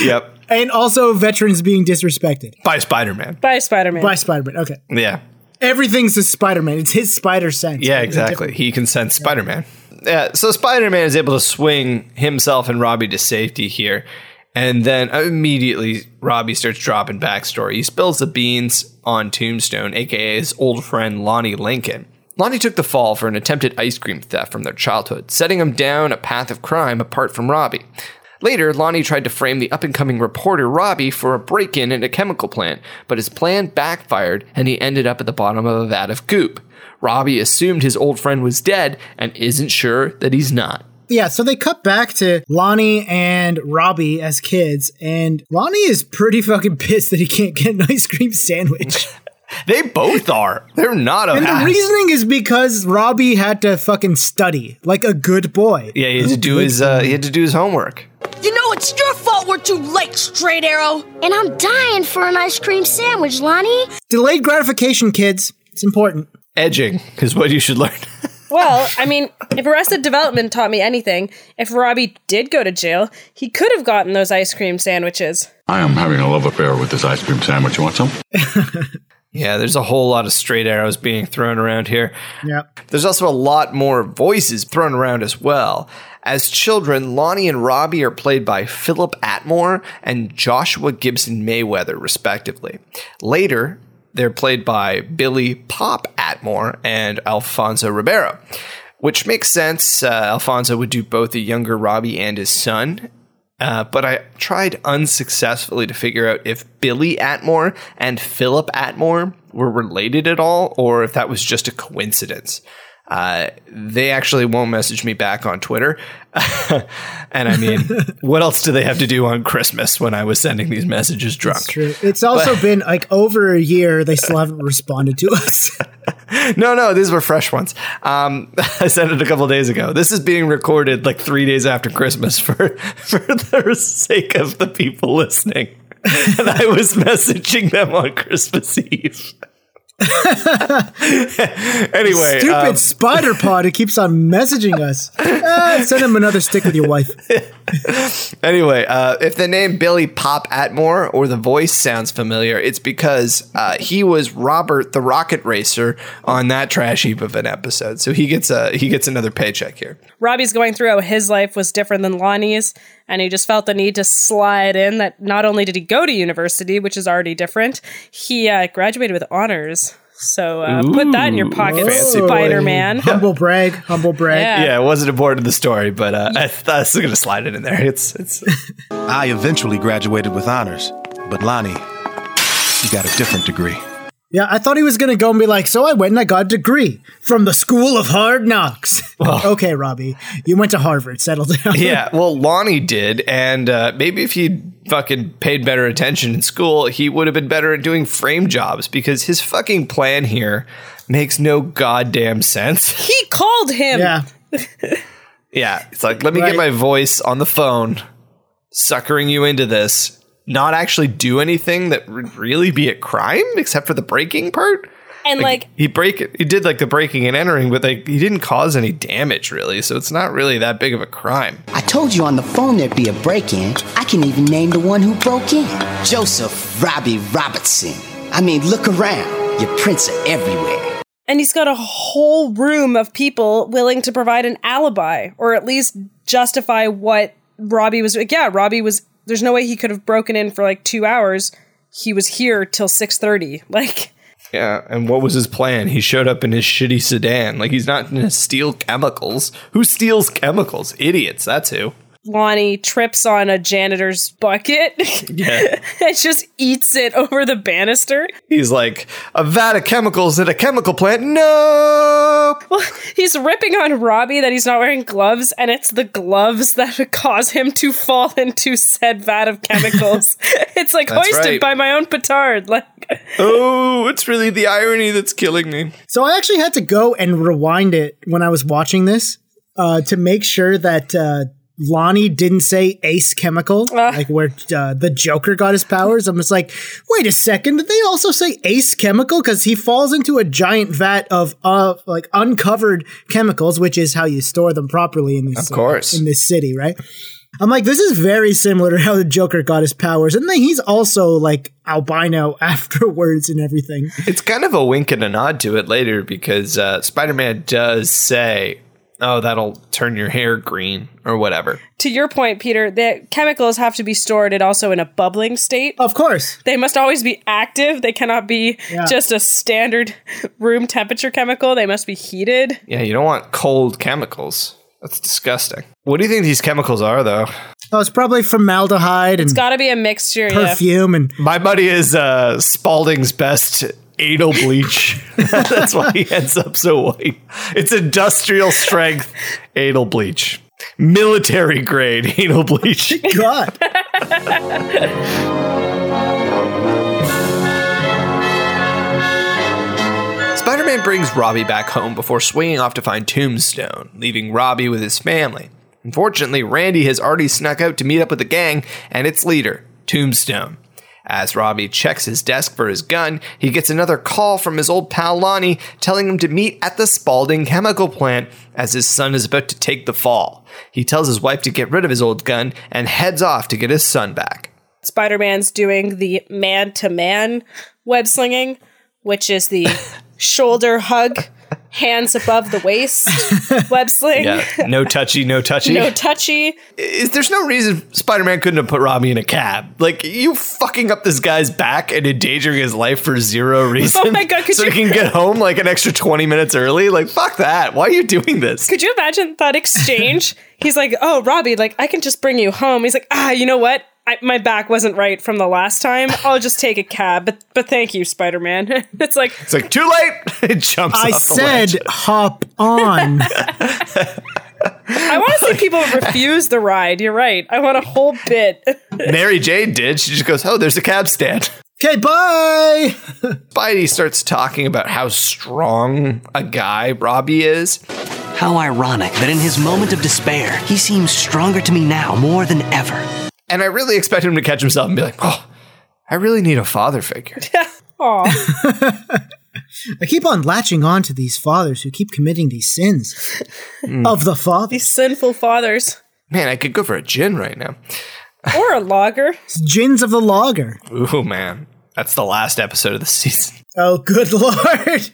yep. and also veterans being disrespected By Spider Man. By Spider Man. by Spider-Man. Okay, Yeah. everything's a Spider-Man. It's his spider sense. Yeah, exactly. He can sense Spider Man. Yeah, so Spider Man is able to swing himself and Robbie to safety here. And then immediately, Robbie starts dropping backstory. He spills the beans on Tombstone, aka his old friend Lonnie Lincoln. Lonnie took the fall for an attempted ice cream theft from their childhood, setting him down a path of crime apart from Robbie. Later, Lonnie tried to frame the up and coming reporter Robbie for a break in at a chemical plant, but his plan backfired and he ended up at the bottom of a vat of goop. Robbie assumed his old friend was dead and isn't sure that he's not. Yeah, so they cut back to Lonnie and Robbie as kids, and Lonnie is pretty fucking pissed that he can't get an ice cream sandwich. They both are. They're not a and the reasoning is because Robbie had to fucking study like a good boy. Yeah, he had to do his uh, he had to do his homework. You know, it's your fault we're too late, Straight Arrow. And I'm dying for an ice cream sandwich, Lonnie. Delayed gratification, kids. It's important. Edging is what you should learn. Well, I mean, if Arrested Development taught me anything, if Robbie did go to jail, he could have gotten those ice cream sandwiches. I am having a love affair with this ice cream sandwich. You want some? yeah, there's a whole lot of straight arrows being thrown around here. Yeah. There's also a lot more voices thrown around as well. As children, Lonnie and Robbie are played by Philip Atmore and Joshua Gibson Mayweather, respectively. Later, they're played by Billy Pop Atmore and Alfonso Ribeiro, which makes sense. Uh, Alfonso would do both the younger Robbie and his son. Uh, but I tried unsuccessfully to figure out if Billy Atmore and Philip Atmore were related at all, or if that was just a coincidence. Uh, they actually won't message me back on Twitter. and I mean, what else do they have to do on Christmas when I was sending these messages drunk? It's true. It's also been like over a year. They still haven't responded to us. No, no, these were fresh ones. Um, I sent it a couple days ago. This is being recorded like three days after Christmas for for the sake of the people listening. and I was messaging them on Christmas Eve. anyway, Stupid um, spider pod who keeps on messaging us. Ah, send him another stick with your wife. Anyway, uh, if the name Billy Pop Atmore or the voice sounds familiar, it's because uh, he was Robert the Rocket Racer on that trash heap of an episode. So he gets a he gets another paycheck here. Robbie's going through how his life was different than Lonnie's, and he just felt the need to slide in that not only did he go to university, which is already different, he uh, graduated with honors. So uh, put that in your pocket, Spider Man. Humble brag, humble brag. Yeah. Yeah, it wasn't important to the story, but uh, I thought I was going to slide it in there. It's it's I eventually graduated with honors, but Lonnie, you got a different degree. Yeah, I thought he was going to go and be like, so I went and I got a degree from the School of Hard Knocks. okay, Robbie, you went to Harvard. Settle down. yeah. Well, Lonnie did, and uh, maybe if he'd fucking paid better attention in school, he would have been better at doing frame jobs because his fucking plan here makes no goddamn sense. He called him. Yeah. Yeah, it's like let me Right. get my voice on the phone, suckering you into this, not actually do anything that would really be a crime except for the breaking part. And like, He break it. He did like the breaking and entering, but like he didn't cause any damage really, so it's not really that big of a crime. I told you on the phone there'd be a break in. I can even name the one who broke in Joseph Robbie Robertson. I mean, look around. Your prints are everywhere. and he's got a whole room of people willing to provide an alibi or at least justify what Robbie was. Yeah, Robbie was. There's no way he could have broken in for like two hours. He was here till six thirty. Like, Yeah, and what was his plan? He showed up in his shitty sedan. Like he's not gonna steal chemicals. Who steals chemicals? Idiots. That's who. Lonnie trips on a janitor's bucket Yeah. and just eats it over the banister. He's like a vat of chemicals at a chemical plant. No. Well, he's ripping on Robbie that he's not wearing gloves, and it's the gloves that cause him to fall into said vat of chemicals. it's like That's hoisted right. by my own petard. Like, Oh, it's really the irony that's killing me. So I actually had to go and rewind it when I was watching this uh, to make sure that uh, Lonnie didn't say Ace Chemical, like where uh, the Joker got his powers. I'm just like, wait a second, did they also say Ace Chemical? Because he falls into a giant vat of uh, like uncovered chemicals, which is how you store them properly in this Of course. uh, in this city, right? I'm like, this is very similar to how the Joker got his powers, and then he's also like albino afterwards and everything. It's kind of a wink and a nod to it later because uh, Spider Man does say, oh, that'll turn your hair green or whatever. to your point, Peter, the chemicals have to be stored and also in a bubbling state. Of course. They must always be active. They cannot be Yeah. just a standard room temperature chemical. They must be heated. Yeah, you don't want cold chemicals. That's disgusting. What do you think these chemicals are, though? Oh, it's probably formaldehyde and it's Got to be a mixture. Yeah. perfume and My buddy is uh, Spalding's best anal bleach. That's why he ends up so white. It's industrial strength anal bleach, military grade anal bleach. God. Spider Man brings Robbie back home before swinging off to find Tombstone, leaving Robbie with his family. Unfortunately, Randy has already snuck out to meet up with the gang and its leader, Tombstone. As Robbie checks his desk for his gun, he gets another call from his old pal Lonnie telling him to meet at the Spalding chemical plant as his son is about to take the fall. He tells his wife to get rid of his old gun and heads off to get his son back. Spider Man's doing the man to man web slinging, which is the shoulder hug, hands above the waist web sling. Yeah, no touchy, no touchy. No touchy. is there's no reason Spider-Man couldn't have put Robbie in a cab. Like you fucking up this guy's back and endangering his life for zero reason. Oh my God, could so you- he can get home like an extra 20 minutes early. Like fuck that. Why are you doing this? Could you imagine that exchange? He's like, "Oh, Robbie, like I can just bring you home." He's like, "Ah, you know what? I, my back wasn't right from the last time. I'll just take a cab." But but thank you, Spider Man. it's like It's like too late. it jumps I off the said ledge. hop on. I want to see people refuse the ride. You're right. I want a whole bit. Mary Jane did. She just goes, "Oh, there's a cab stand." okay, bye. Spidey starts talking about how strong a guy Robbie is. How ironic that in his moment of despair, he seems stronger to me now more than ever. And I really expect him to catch himself and be like, "Oh, I really need a father figure." Aw. I keep on latching on to these fathers who keep committing these sins hmm. of the father. These sinful fathers. Man, I could go for a gin right now. Or a lager. Gins of the lager. Ooh, man. That's the last episode of the season. Oh, good lord.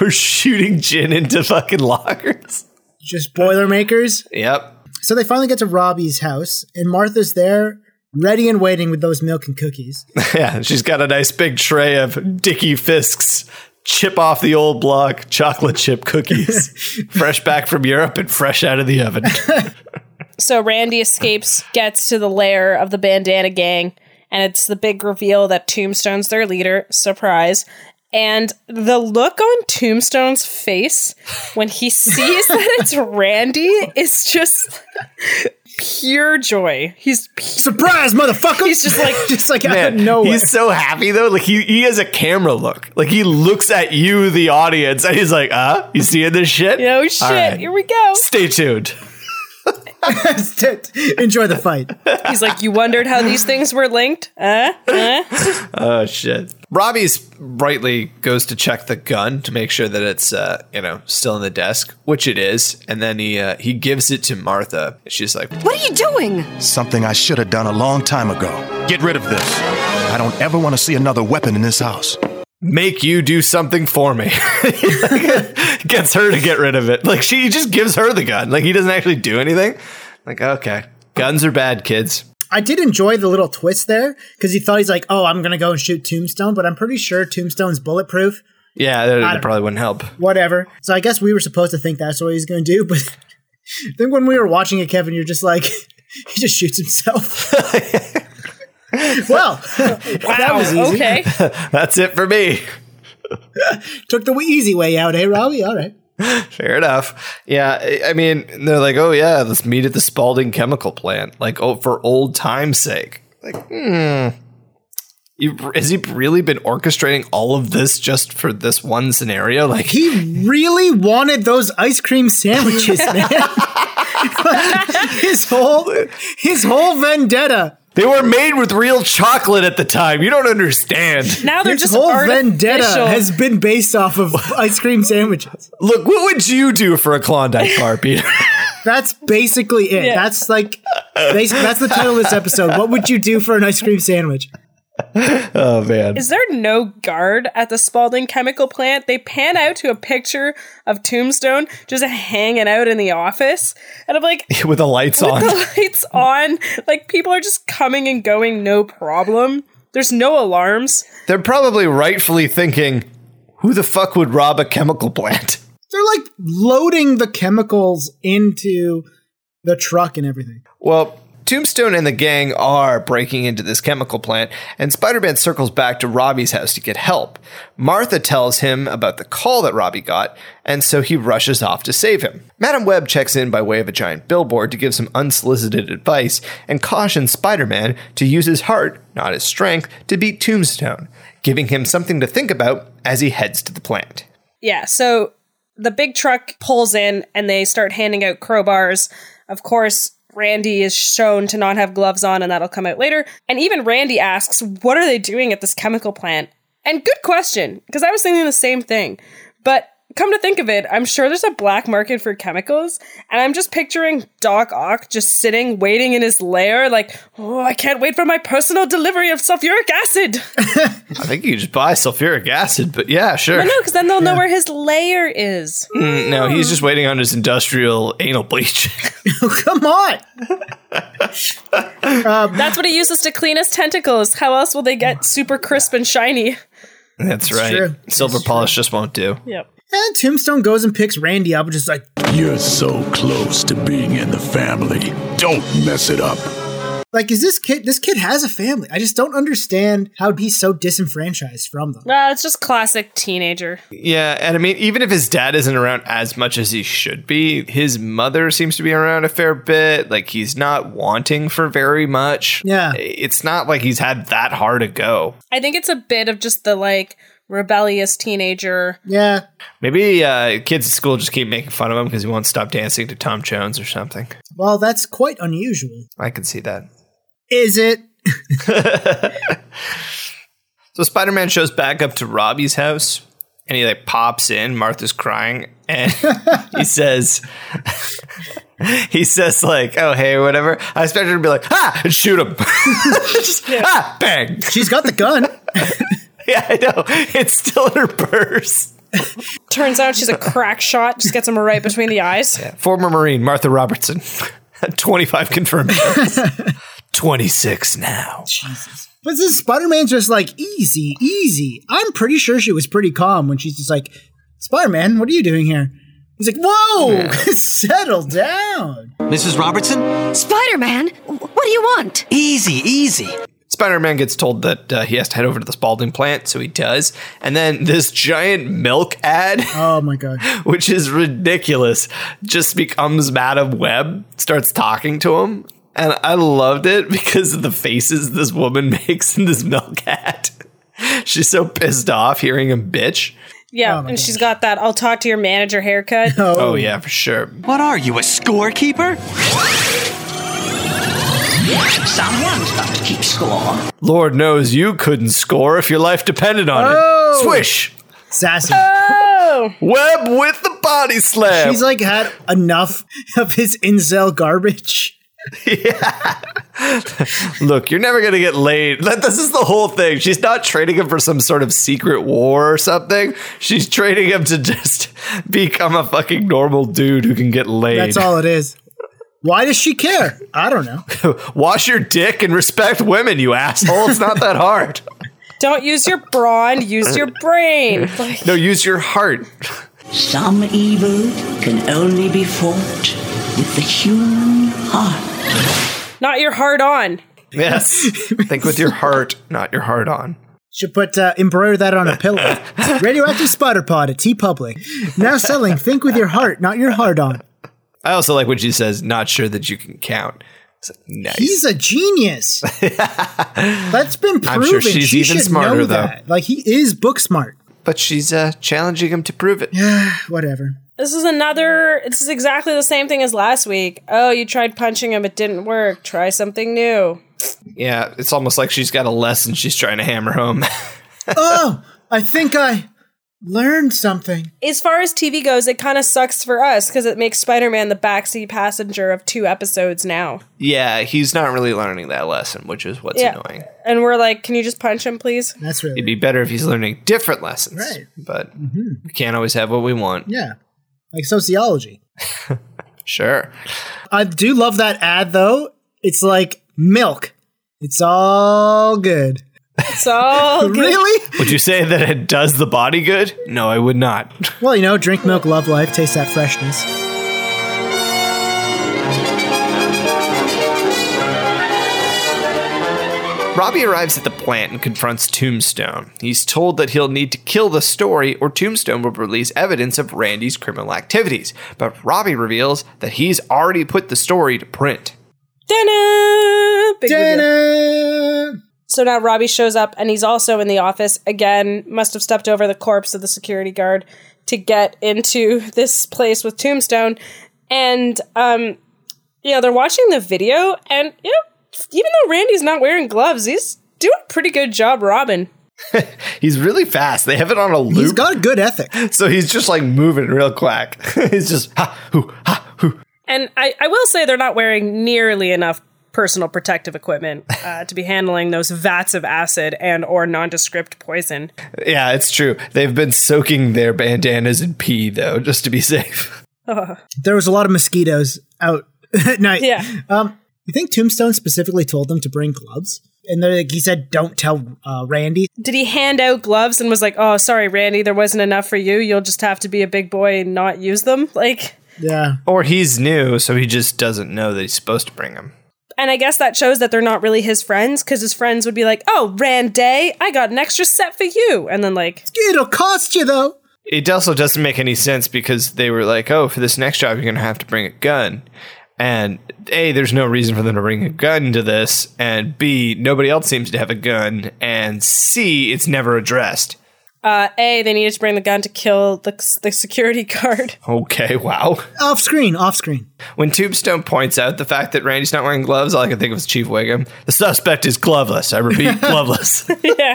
We're shooting gin into fucking lockers. Just Boilermakers. Yep. So they finally get to Robbie's house, and Martha's there, ready and waiting with those milk and cookies. Yeah, she's got a nice big tray of Dicky Fisk's chip off the old block chocolate chip cookies. fresh back from Europe and fresh out of the oven. So Randy escapes, gets to the lair of the bandana gang, and it's the big reveal that Tombstone's their leader. Surprise. And the look on Tombstone's face when he sees that it's Randy is just pure joy. He's pu- Surprise, motherfucker! He's just like just like out Man, of nowhere. he's so happy though. Like he, he has a camera look. Like he looks at you, the audience, and he's like, "Uh, you seeing this shit? oh shit, All right. here we go. Stay tuned." Enjoy the fight. He's like, you wondered how these things were linked? Uh? Uh? Oh shit. Robbie's brightly goes to check the gun to make sure that it's uh, you know, still in the desk, which it is, and then he uh, he gives it to Martha. She's like, What are you doing? Something I should have done a long time ago. Get rid of this. I don't ever want to see another weapon in this house. "Make you do something for me." Gets her to get rid of it. Like she just gives her the gun. Like he doesn't actually do anything. Like, okay. Guns are bad, kids. I did enjoy the little twist there because he thought he's like, oh, I'm gonna go and shoot Tombstone, but I'm pretty sure Tombstone's bulletproof. Yeah, that, that probably wouldn't help. Whatever. So I guess we were supposed to think that's what he's gonna do, but I think when we were watching it, Kevin, you're just like, he just shoots himself. well, that Wow, was easy. okay. That's it for me. Took the easy way out, eh, Robbie? All right. Fair enough. Yeah, I- I mean, they're like, oh yeah, let's meet at the Spalding Chemical Plant, like, oh, for old time's sake. Like, hmm, you, has he really been orchestrating all of this just for this one scenario? Like, He really wanted those ice cream sandwiches, man. his whole his whole vendetta. They were made with real chocolate at the time. You don't understand. Now they're His just whole artificial. vendetta has been based off of ice cream sandwiches. Look, what would you do for a Klondike bar, Peter? That's basically it. Yeah. That's like that's the title of this episode. What would you do for an ice cream sandwich? oh man, Is there no guard at the Spalding chemical plant? They pan out to a picture of Tombstone just hanging out in the office. And I'm like, with the lights on. the lights on. Like people are just coming and going, no problem. There's no alarms. They're probably rightfully thinking, who the fuck would rob a chemical plant? They're like loading the chemicals into the truck and everything. Well, Tombstone and the gang are breaking into this chemical plant, and Spider Man circles back to Robbie's house to get help. Martha tells him about the call that Robbie got, and so he rushes off to save him. Madam Web checks in by way of a giant billboard to give some unsolicited advice and cautions Spider Man to use his heart, not his strength, to beat Tombstone, giving him something to think about as he heads to the plant. Yeah, so the big truck pulls in and they start handing out crowbars. Of course, Randy is shown to not have gloves on, and that'll come out later. And even Randy asks, What are they doing at this chemical plant? And good question, because I was thinking the same thing. But come to think of it, I'm sure there's a black market for chemicals, and I'm just picturing Doc Ock just sitting, waiting in his lair, like, oh, I can't wait for my personal delivery of sulfuric acid. I think you just buy sulfuric acid, but yeah, sure. I know, because then they'll know where his lair is. Mm, no, he's just waiting on his industrial anal bleach. Come on. That's what he uses to clean his tentacles. How else will they get super crisp and shiny? That's right. true. Silver polish just won't do. Yep. And Tombstone goes and picks Randy up, just like, You're so close to being in the family. Don't mess it up. like, is this kid? This kid has a family. I just don't understand how he's so disenfranchised from them. Well, it's just classic teenager. Yeah, and I mean, even if his dad isn't around as much as he should be, his mother seems to be around a fair bit. Like, he's not wanting for very much. Yeah. It's not like he's had that hard to go. I think it's a bit of just the like rebellious teenager. Yeah, Maybe uh, kids at school just keep making fun of him because he won't stop dancing to Tom Jones or something. well, that's quite unusual. I can see that. Is it? So Spider Man shows back up to Robbie's house, and he like pops in. Martha's crying, and he says, he says like, "Oh hey, whatever." I expected her to be like, "Ah!" and shoot him. Just, Ah! Bang! She's got the gun. Yeah, I know. It's still in her purse. Turns out she's a crack shot. Just gets him right between the eyes. Former Marine Martha Robertson, twenty-five confirmed. kills. Twenty-six now. Jesus. But this Spider-Man's just like easy, easy. I'm pretty sure she was pretty calm when she's just like, Spider-Man, what are you doing here? He's like, whoa, settle down. Mrs. Robertson? Spider Man, what do you want? Easy, easy. Spider-Man gets told that uh, he has to head over to the Spalding plant, so he does. And then this giant milk ad, Oh my god. which is ridiculous, just becomes Madam Web, starts talking to him. And I loved it because of the faces this woman makes in this milk ad. She's so pissed off hearing him bitch. Yeah, and she's got that I'll talk to your manager haircut. Oh, yeah, for sure. What are you, a scorekeeper? Someone's got to keep score. Lord knows you couldn't score if your life depended on Oh. it. Swish! Sassy. Oh, Web with the body slam. She's like had enough of his incel garbage. yeah. Look, you're never gonna get laid. This is the whole thing. She's not trading him for some sort of secret war or something. She's trading him to just become a fucking normal dude who can get laid. That's all it is. Why does she care? I don't know. Wash your dick and respect women, you asshole. It's not that hard. don't use your brawn, use your brain. Like, No, use your heart. Some evil can only be fought with the human heart. not your heart on. Yes. Think with your heart, not your heart on. Should put uh, embroider that on a pillow. Radioactive Spider Pod at TeePublic. Now selling. Think with your heart, not your heart on. I also like when she says, not sure that you can count. Like, nice. He's a genius. That's been proven. I'm sure she's She even smarter, though. that. Like he is book smart. but she's uh, challenging him to prove it. Yeah, whatever. This is another, this is exactly the same thing as last week. Oh, you tried punching him, it didn't work. Try something new. Yeah, it's almost like she's got a lesson she's trying to hammer home. oh, I think I learned something. As far as TV goes, it kind of sucks for us because it makes Spider Man the backseat passenger of two episodes now. yeah, he's not really learning that lesson, which is what's Yeah. annoying. And we're like, can you just punch him, please? That's really It'd be better if he's learning different lessons. Right. But mm-hmm. we can't always have what we want. yeah, like sociology. Sure. I do love that ad though. It's like milk. It's all good. So good. Really? Would you say that it does the body good? No, I would not. Well, you know, drink milk, love life, taste that freshness. Robbie arrives at the plant and confronts Tombstone. He's told that he'll need to kill the story or Tombstone will release evidence of Randy's criminal activities. But Robbie reveals that he's already put the story to print. Da-na! Big reveal. Ta-da! So now Robbie shows up and he's also in the office again. Must have stepped over the corpse of the security guard to get into this place with Tombstone. And um yeah, they're watching the video and you know, even though Randy's not wearing gloves, he's doing a pretty good job robbing. He's really fast. They have it on a loop. He's got a good ethic. so he's just like moving real quick. he's just ha hoo ha hoo. And I, I will say they're not wearing nearly enough personal protective equipment uh, to be handling those vats of acid and or nondescript poison. Yeah, it's true. They've been soaking their bandanas in pee though, just to be safe. There was a lot of mosquitoes out at night. Yeah. Um, you think Tombstone specifically told them to bring gloves? And they're like, he said, "Don't tell uh, Randy." Did he hand out gloves and was like, "Oh, sorry, Randy, there wasn't enough for you. You'll just have to be a big boy and not use them." Like, Yeah. Or he's new, so he just doesn't know that he's supposed to bring them. And I guess that shows that they're not really his friends because his friends would be like, "Oh, Randy, I got an extra set for you," and then like, It'll cost you though. It also doesn't make any sense because they were like, oh, for this next job, you're going to have to bring a gun. And A, there's no reason for them to bring a gun to this. And B, nobody else seems to have a gun. And C, it's never addressed. Uh, A, they needed to bring the gun to kill the, the security guard. Okay, wow. Off screen, off screen. When Tombstone points out the fact that Randy's not wearing gloves, all I can think of is Chief Wiggum. The suspect is gloveless. I repeat, gloveless. yeah.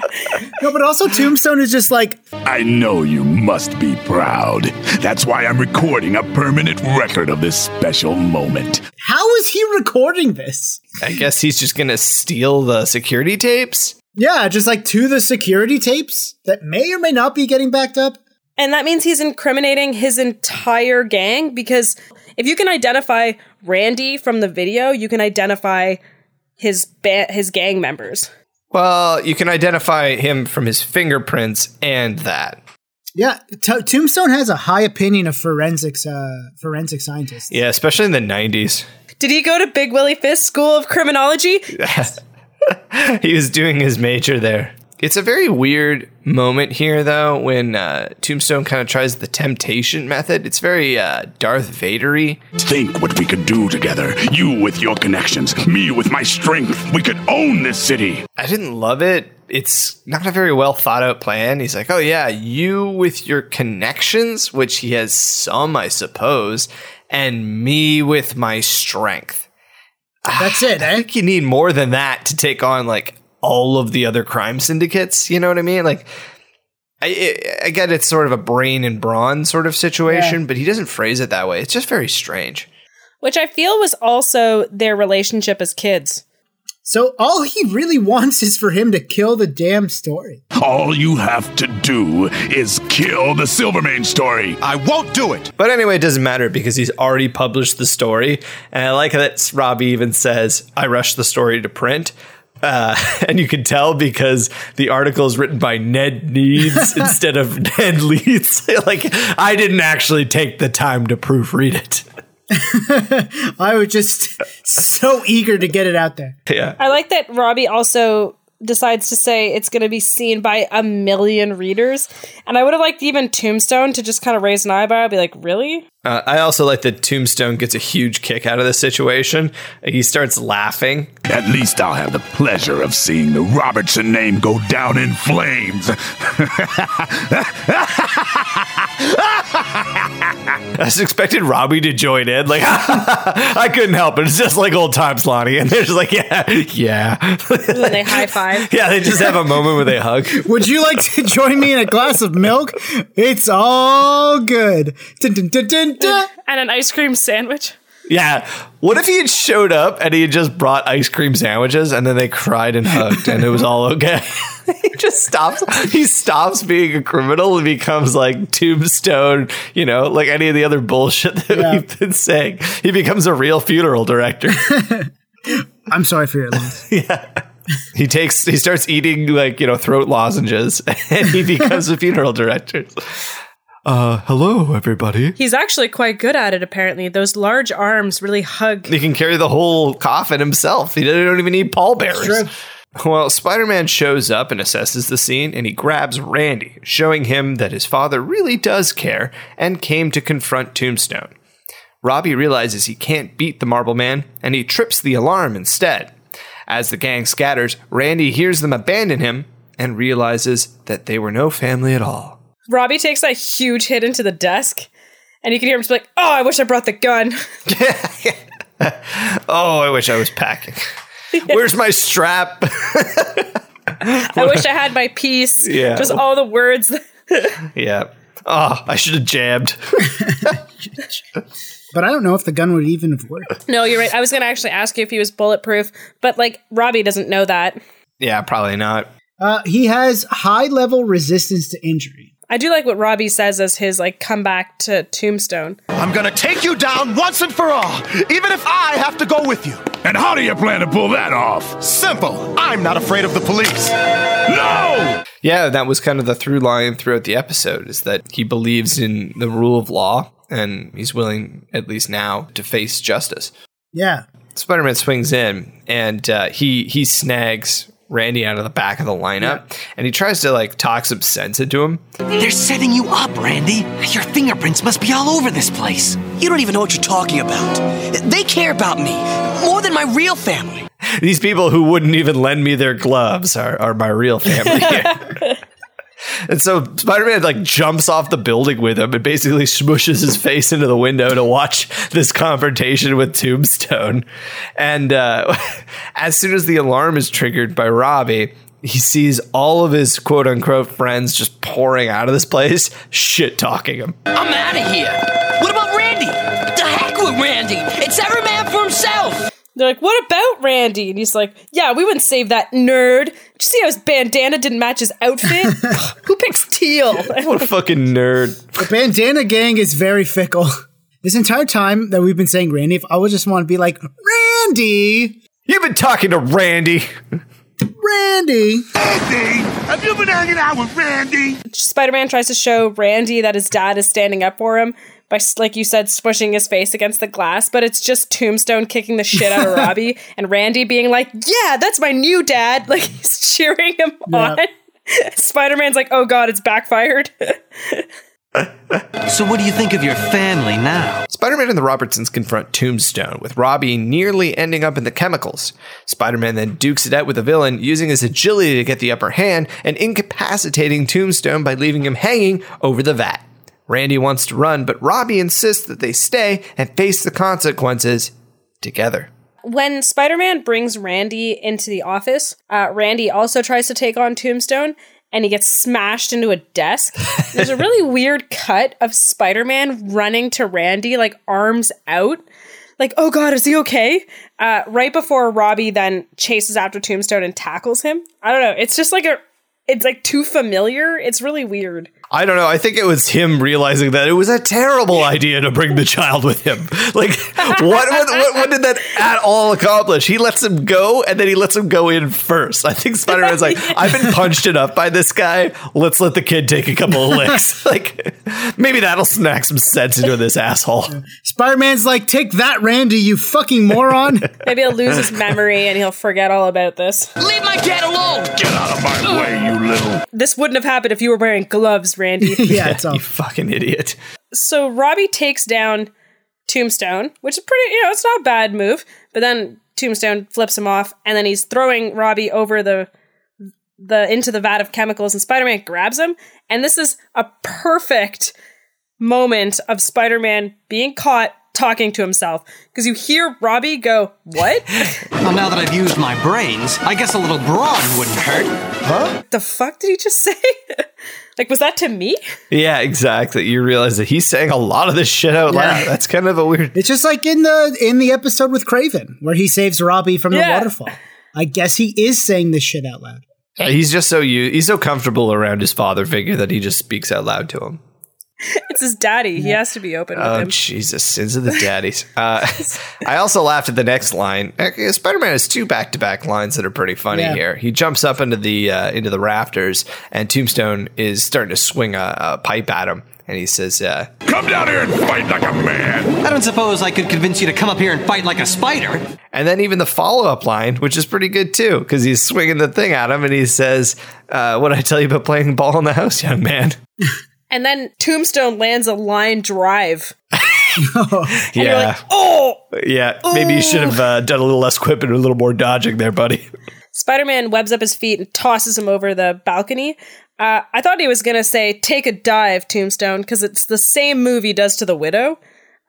No, but also Tombstone is just like, I know you must be proud. That's why I'm recording a permanent record of this special moment. how is he recording this? I guess he's just gonna steal the security tapes. Yeah, just like to the security tapes that may or may not be getting backed up. And that means he's incriminating his entire gang because if you can identify Randy from the video, you can identify his ba- his gang members. Well, you can identify him from his fingerprints and that. Yeah, T- Tombstone has a high opinion of forensics, uh, forensic scientists. Yeah, especially in the 90s. Did he go to Big Willie Fisk School of Criminology? he was doing his major there. It's a very weird moment here, though, when uh, Tombstone kind of tries the temptation method. It's very uh, Darth Vadery. Think what we could do together. You with your connections, me with my strength. We could own this city. I didn't love it. It's not a very well thought out plan. He's like, oh, yeah, you with your connections, which he has some, I suppose, and me with my strength. That's it, I eh? think you need more than that to take on like all of the other crime syndicates. You know what I mean? Like, I, I get it's sort of a brain and brawn sort of situation, but he doesn't phrase it that way. It's just very strange. Which I feel was also their relationship as kids. So all he really wants is for him to kill the damn story. All you have to do is kill the Silvermane story. I won't do it. But anyway, it doesn't matter because he's already published the story. And I like that Robbie even says, I rushed the story to print. Uh, and you can tell because the article is written by Ned Needs instead of Ned Leeds. like, I didn't actually take the time to proofread it. I was just so eager to get it out there. Yeah. I like that Robbie also decides to say it's going to be seen by a million readers. And I would have liked even Tombstone to just kind of raise an eyebrow be like, really? Uh, I also like that Tombstone gets a huge kick out of this situation. He starts laughing. At least I'll have the pleasure of seeing the Robertson name go down in flames. I just expected Robbie to join in. Like, I couldn't help it. It's just like old times, Lonnie. And they're just like, yeah, yeah. When they high five. yeah, they just have a moment where they hug. Would you like to join me in a glass of milk? It's all good. Dun, dun, dun, dun, dun. And an ice cream sandwich. Yeah. What if he had showed up and he had just brought ice cream sandwiches and then they cried and hugged and it was all okay? he just stops. He stops being a criminal and becomes like Tombstone, you know, like any of the other bullshit that Yeah. we've been saying. He becomes a real funeral director. I'm sorry for your loss. Yeah. He takes, he starts eating like, you know, throat lozenges and he becomes a funeral director. Uh, hello, everybody. He's actually quite good at it, apparently. Those large arms really hug. He can carry the whole coffin himself. He don't even need pallbearers. Well, Spider Man shows up and assesses the scene, and he grabs Randy, showing him that his father really does care and came to confront Tombstone. Robbie realizes he can't beat the Marble Man, and he trips the alarm instead. As the gang scatters, Randy hears them abandon him and realizes that they were no family at all. Robbie takes a huge hit into the desk, and you can hear him just be like, Oh, I wish I brought the gun. Oh, I wish I was packing. Where's my strap? I wish I had my piece. Yeah. Just all the words. yeah. Oh, I should have jabbed. But I don't know if the gun would even have worked. no, you're right. I was going to actually ask you if he was bulletproof, but like Robbie doesn't know that. Yeah, probably not. Uh, he has high level resistance to injury. I do like what Robbie says as his like comeback to Tombstone. I'm gonna take you down once and for all, even if I have to go with you. and how do you plan to pull that off? Simple. I'm not afraid of the police. No! Yeah, that was kind of the through line throughout the episode is that he believes in the rule of law and he's willing, at least now, to face justice. Yeah. Spider Man swings in and uh, he he snags Randy out of the back of the lineup and he tries to like talk some sense into him. They're setting you up, Randy. Your fingerprints must be all over this place. You don't even know what you're talking about. They care about me more than my real family. These people who wouldn't even lend me their gloves are, are my real family here. And so Spider Man like jumps off the building with him and basically smushes his face into the window to watch this confrontation with Tombstone. And uh, as soon as the alarm is triggered by Robbie, he sees all of his quote unquote friends just pouring out of this place, shit talking him. I'm out of here. What about Randy? The heck with Randy. It's every man for himself. They're like, what about Randy? And he's like, yeah, we wouldn't save that nerd. Did you see how his bandana didn't match his outfit? Who picks teal? What a fucking nerd. The bandana gang is very fickle. This entire time that we've been saying Randy, if I would just want to be like, Randy! You've been talking to Randy. Randy! Randy! Have you been hanging out with Randy? Spider Man tries to show Randy that his dad is standing up for him by, like you said, smushing his face against the glass, but it's just Tombstone kicking the shit out of Robbie and Randy being like, yeah, that's my new dad. Like he's cheering him Yeah. on. Spider Man's like, oh god, it's backfired. So, what do you think of your family now? Spider Man and the Robertsons confront Tombstone, with Robbie nearly ending up in the chemicals. Spider Man then dukes it out with the villain, using his agility to get the upper hand and incapacitating Tombstone by leaving him hanging over the vat. Randy wants to run, but Robbie insists that they stay and face the consequences together. when Spider Man brings Randy into the office, uh, Randy also tries to take on Tombstone and he gets smashed into a desk. There's a really weird cut of Spider Man running to Randy, like arms out. Like, oh god, is he okay? Uh, right before Robbie then chases after Tombstone and tackles him. I don't know. It's just like a, it's like too familiar. It's really weird. I don't know. I think it was him realizing that it was a terrible idea to bring the child with him. Like, what, what, what, what did that at all accomplish? He lets him go, and then he lets him go in first. I think Spider Man's like, I've been punched enough by this guy. Let's let the kid take a couple of licks. like, maybe that'll snack some sense into this asshole. Spider Man's like, take that, Randy, you fucking moron. Maybe he'll lose his memory and he'll forget all about this. Leave my cat alone! Get out of my way, you little. This wouldn't have happened if you were wearing gloves, Randy. yeah, it's You fucking idiot. so Robbie takes down Tombstone, which is pretty, you know, it's not a bad move. But then Tombstone flips him off, and then he's throwing Robbie over the the into the vat of chemicals, and Spider Man grabs him. And this is a perfect moment of Spider Man being caught talking to himself because you hear Robbie go, "What Well, now that I've used my brains, I guess a little brawn wouldn't hurt. Huh? What the fuck did he just say?" like, was that to me? Yeah, exactly. You realize that he's saying a lot of this shit out loud. Yeah. That's kind of a weird. It's just like in the in the episode with Kraven, where he saves Robbie from the waterfall. I guess he is saying this shit out loud. He's just so you. He's so comfortable around his father figure that he just speaks out loud to him. It's his daddy. He has to be open with Oh him. Jesus! Sins of the daddies. Uh, I also laughed at the next line. Uh, Spider-Man has two back-to-back lines that are pretty funny Yeah. here. He jumps up into the uh, into the rafters, and Tombstone is starting to swing a, a pipe at him, and he says, uh, Come down here and fight like a man. I don't suppose I could convince you to come up here and fight like a spider. and then even the follow-up line, which is pretty good too, because he's swinging the thing at him, and he says, uh, "What did I tell you about playing ball in the house, young man?" And then Tombstone lands a line drive. yeah, You're like, oh! yeah. Maybe you should have uh, done a little less quipping, and a little more dodging there, buddy. Spider Man webs up his feet and tosses him over the balcony. Uh, I thought he was going to say, take a dive, Tombstone, because it's the same move he does to the Widow.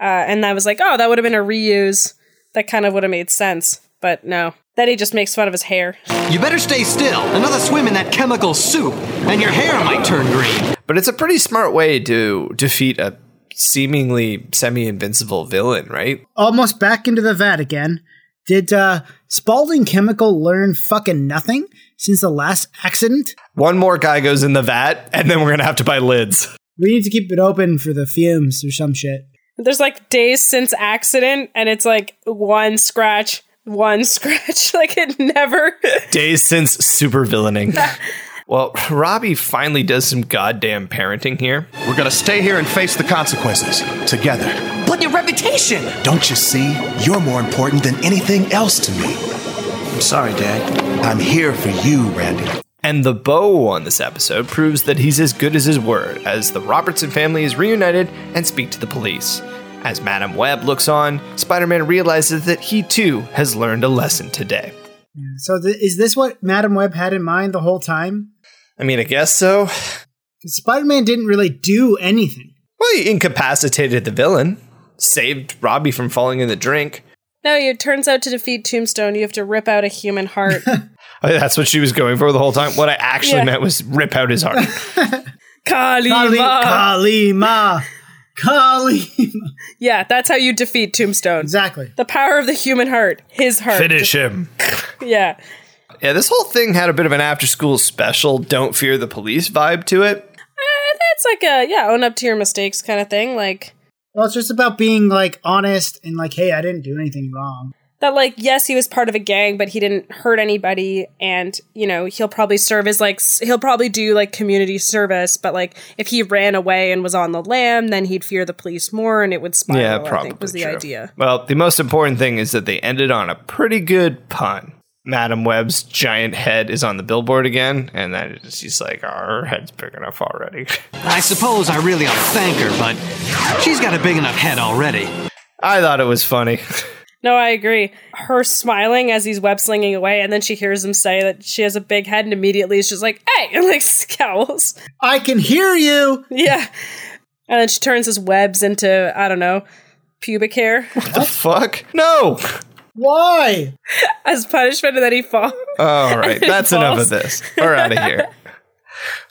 Uh, and I was like, oh, that would have been a reuse. That kind of would have made sense. But no. Then he just makes fun of his hair. You better stay still. Another swim in that chemical soup, and your hair might turn green. But it's a pretty smart way to defeat a seemingly semi-invincible villain, right? Almost back into the vat again. Did uh, Spalding Chemical learn fucking nothing since the last accident? One more guy goes in the vat, and then we're gonna have to buy lids. We need to keep it open for the fumes or some shit. There's like days since accident, and it's like one scratch, one scratch. like it never. Days since super villaining. well, Robbie finally does some goddamn parenting here. We're gonna stay here and face the consequences together. But your reputation! Don't you see? You're more important than anything else to me. I'm sorry, Dad. I'm here for you, Randy. And the bow on this episode proves that he's as good as his word, as the Robertson family is reunited and speak to the police. As Madam Web looks on, Spider Man realizes that he too has learned a lesson today. So th- is this what Madam Web had in mind the whole time? I mean, I guess so. Spider-Man didn't really do anything. Well, he incapacitated the villain, saved Robbie from falling in the drink. No, it turns out to defeat Tombstone, you have to rip out a human heart. That's what she was going for the whole time. What I actually Yeah. meant was rip out his heart. Kali- Kalima. Kali Ma. Kali Ma. yeah, that's how you defeat Tombstone. Exactly. The power of the human heart. His heart. Finish him. Yeah. Yeah, this whole thing had a bit of an after school special, don't fear the police vibe to it. Eh, That's like a, yeah, own up to your mistakes kind of thing. Like, Well, it's just about being like honest and like, hey, I didn't do anything wrong. That like yes he was part of a gang but he didn't hurt anybody and you know he'll probably serve as like he'll probably do like community service but like if he ran away and was on the lam then he'd fear the police more and it would spiral yeah, i probably think was the true. idea Well, the most important thing is that they ended on a pretty good pun. Madam Web's giant head is on the billboard again, and then she's like, "Our head's big enough already." I suppose I really ought to thank her, but she's got a big enough head already. I thought it was funny. no i agree her smiling as he's web slinging away and then she hears him say that she has a big head and immediately just like hey and like scowls I can hear you. yeah and then she turns his webs into i don't know pubic hair What the fuck? No. Why? as punishment and then he falls All right, that's enough of this. We're out of here.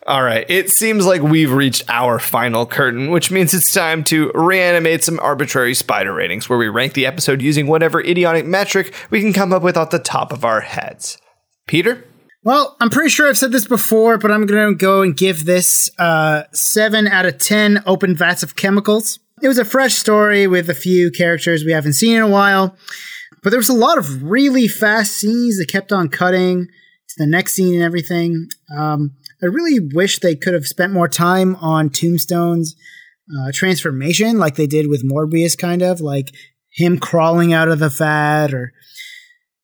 All right, it seems like we've reached our final curtain, which means it's time to reanimate some arbitrary spider ratings where we rank the episode using whatever idiotic metric we can come up with off the top of our heads. Peter? Well, I'm pretty sure I've said this before, but I'm going to go and give this uh, 7 out of 10 open vats of chemicals. It was a fresh story with a few characters we haven't seen in a while, but there was a lot of really fast scenes that kept on cutting to the next scene and everything. Um, I really wish they could have spent more time on Tombstone's uh, transformation, like they did with Morbius, kind of like him crawling out of the fat or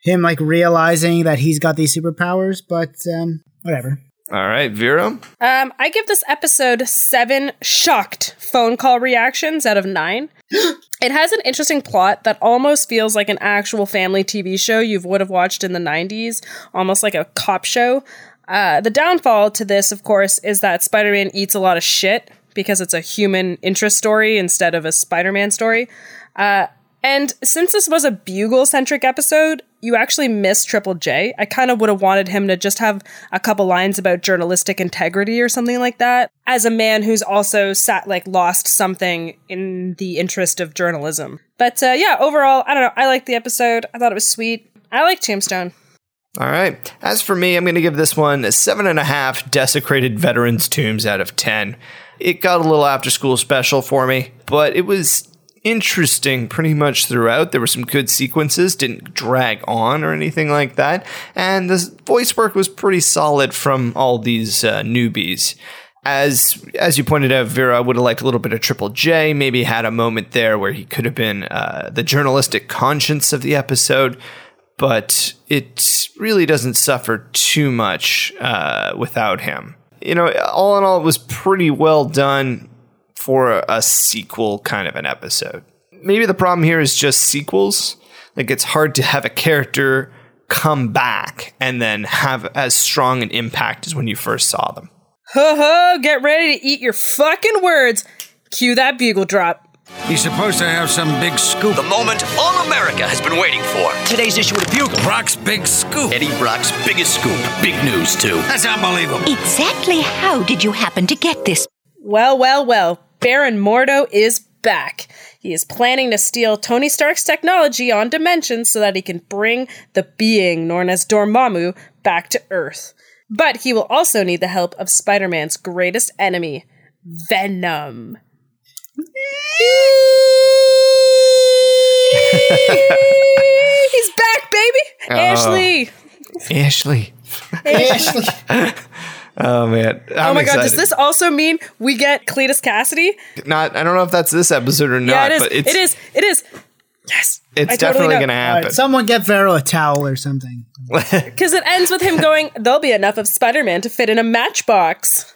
him like realizing that he's got these superpowers, but um, whatever. All right, Véro? Um, I give this episode seven shocked phone call reactions out of nine. it has an interesting plot that almost feels like an actual family TV show you would have watched in the 90s, almost like a cop show. Uh, the downfall to this, of course, is that Spider Man eats a lot of shit because it's a human interest story instead of a Spider Man story. Uh, and since this was a bugle centric episode, you actually miss Triple J. I kind of would have wanted him to just have a couple lines about journalistic integrity or something like that. As a man who's also sat like lost something in the interest of journalism. But uh, yeah, overall, I don't know. I liked the episode. I thought it was sweet. I like Tombstone. All right. As for me, I'm going to give this one a seven and a half desecrated veterans tombs out of 10. It got a little after school special for me, but it was interesting pretty much throughout. There were some good sequences, didn't drag on or anything like that. And the voice work was pretty solid from all these uh, newbies. As as you pointed out, Véro, would have liked a little bit of Triple J. Maybe had a moment there where he could have been uh, the journalistic conscience of the episode but it really doesn't suffer too much uh, without him. You know, all in all, it was pretty well done for a, a sequel kind of an episode. Maybe the problem here is just sequels. Like, it's hard to have a character come back and then have as strong an impact as when you first saw them. Ho ho, get ready to eat your fucking words. Cue that bugle drop. He's supposed to have some big scoop. The moment all America has been waiting for. Today's issue of the Bugle. Brock's big scoop. Eddie Brock's biggest scoop. Big news, too. That's unbelievable. Exactly how did you happen to get this? Well, well, well. Baron Mordo is back. He is planning to steal Tony Stark's technology on Dimension so that he can bring the being known as Dormammu back to Earth. But he will also need the help of Spider Man's greatest enemy, Venom. He's back, baby! Oh. Ashley! Ashley. Ashley. Oh man. oh I'm my god, does this also mean we get Cletus Kasady? not I don't know if that's this episode or not, yeah, it is. but it's it is. It is. Yes. it's I definitely know. gonna happen. right, someone get Véro a towel or something. Because it ends with him going, there'll be enough of Spider Man to fit in a matchbox.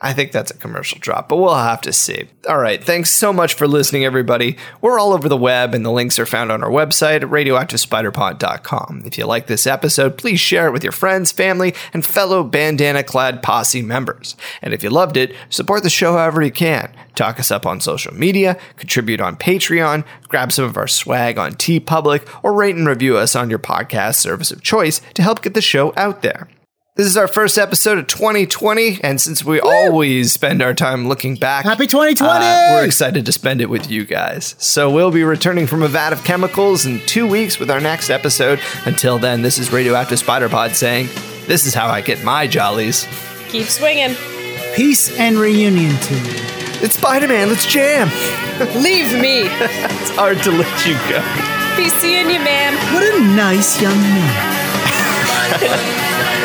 I think that's a commercial drop, but we'll have to see. All right, thanks so much for listening, everybody. We're all over the web, and the links are found on our website radioactivespiderpod.com. If you like this episode, please share it with your friends, family, and fellow bandana clad posse members. And if you loved it, support the show however you can. Talk us up on social media, contribute on Patreon, grab some of our swag on TeePublic, or rate and review us on your podcast service of choice to help get the show out there. This is our first episode of 2020, and since we always spend our time looking back, Happy 2020! uh, we're excited to spend it with you guys. So we'll be returning from a vat of chemicals in two weeks with our next episode. Until then, this is Radioactive Spider Pod saying, "This is how I get my jollies." Keep swinging. Peace and reunion to you. It's Spider Man. Let's jam. Leave me. it's hard to let you go. Be seeing you, ma'am. What a nice young man.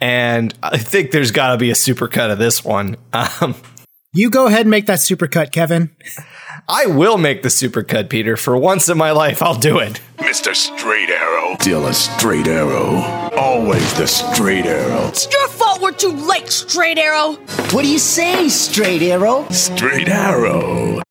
And I think there's got to be a supercut of this one. Um, You go ahead and make that supercut, Kevin. I will make the supercut, Peter. For once in my life, I'll do it. Mr. Straight Arrow. Still a straight arrow. Always the straight arrow. It's your fault we're too late, Straight Arrow. What do you say, Straight Arrow? Straight arrow.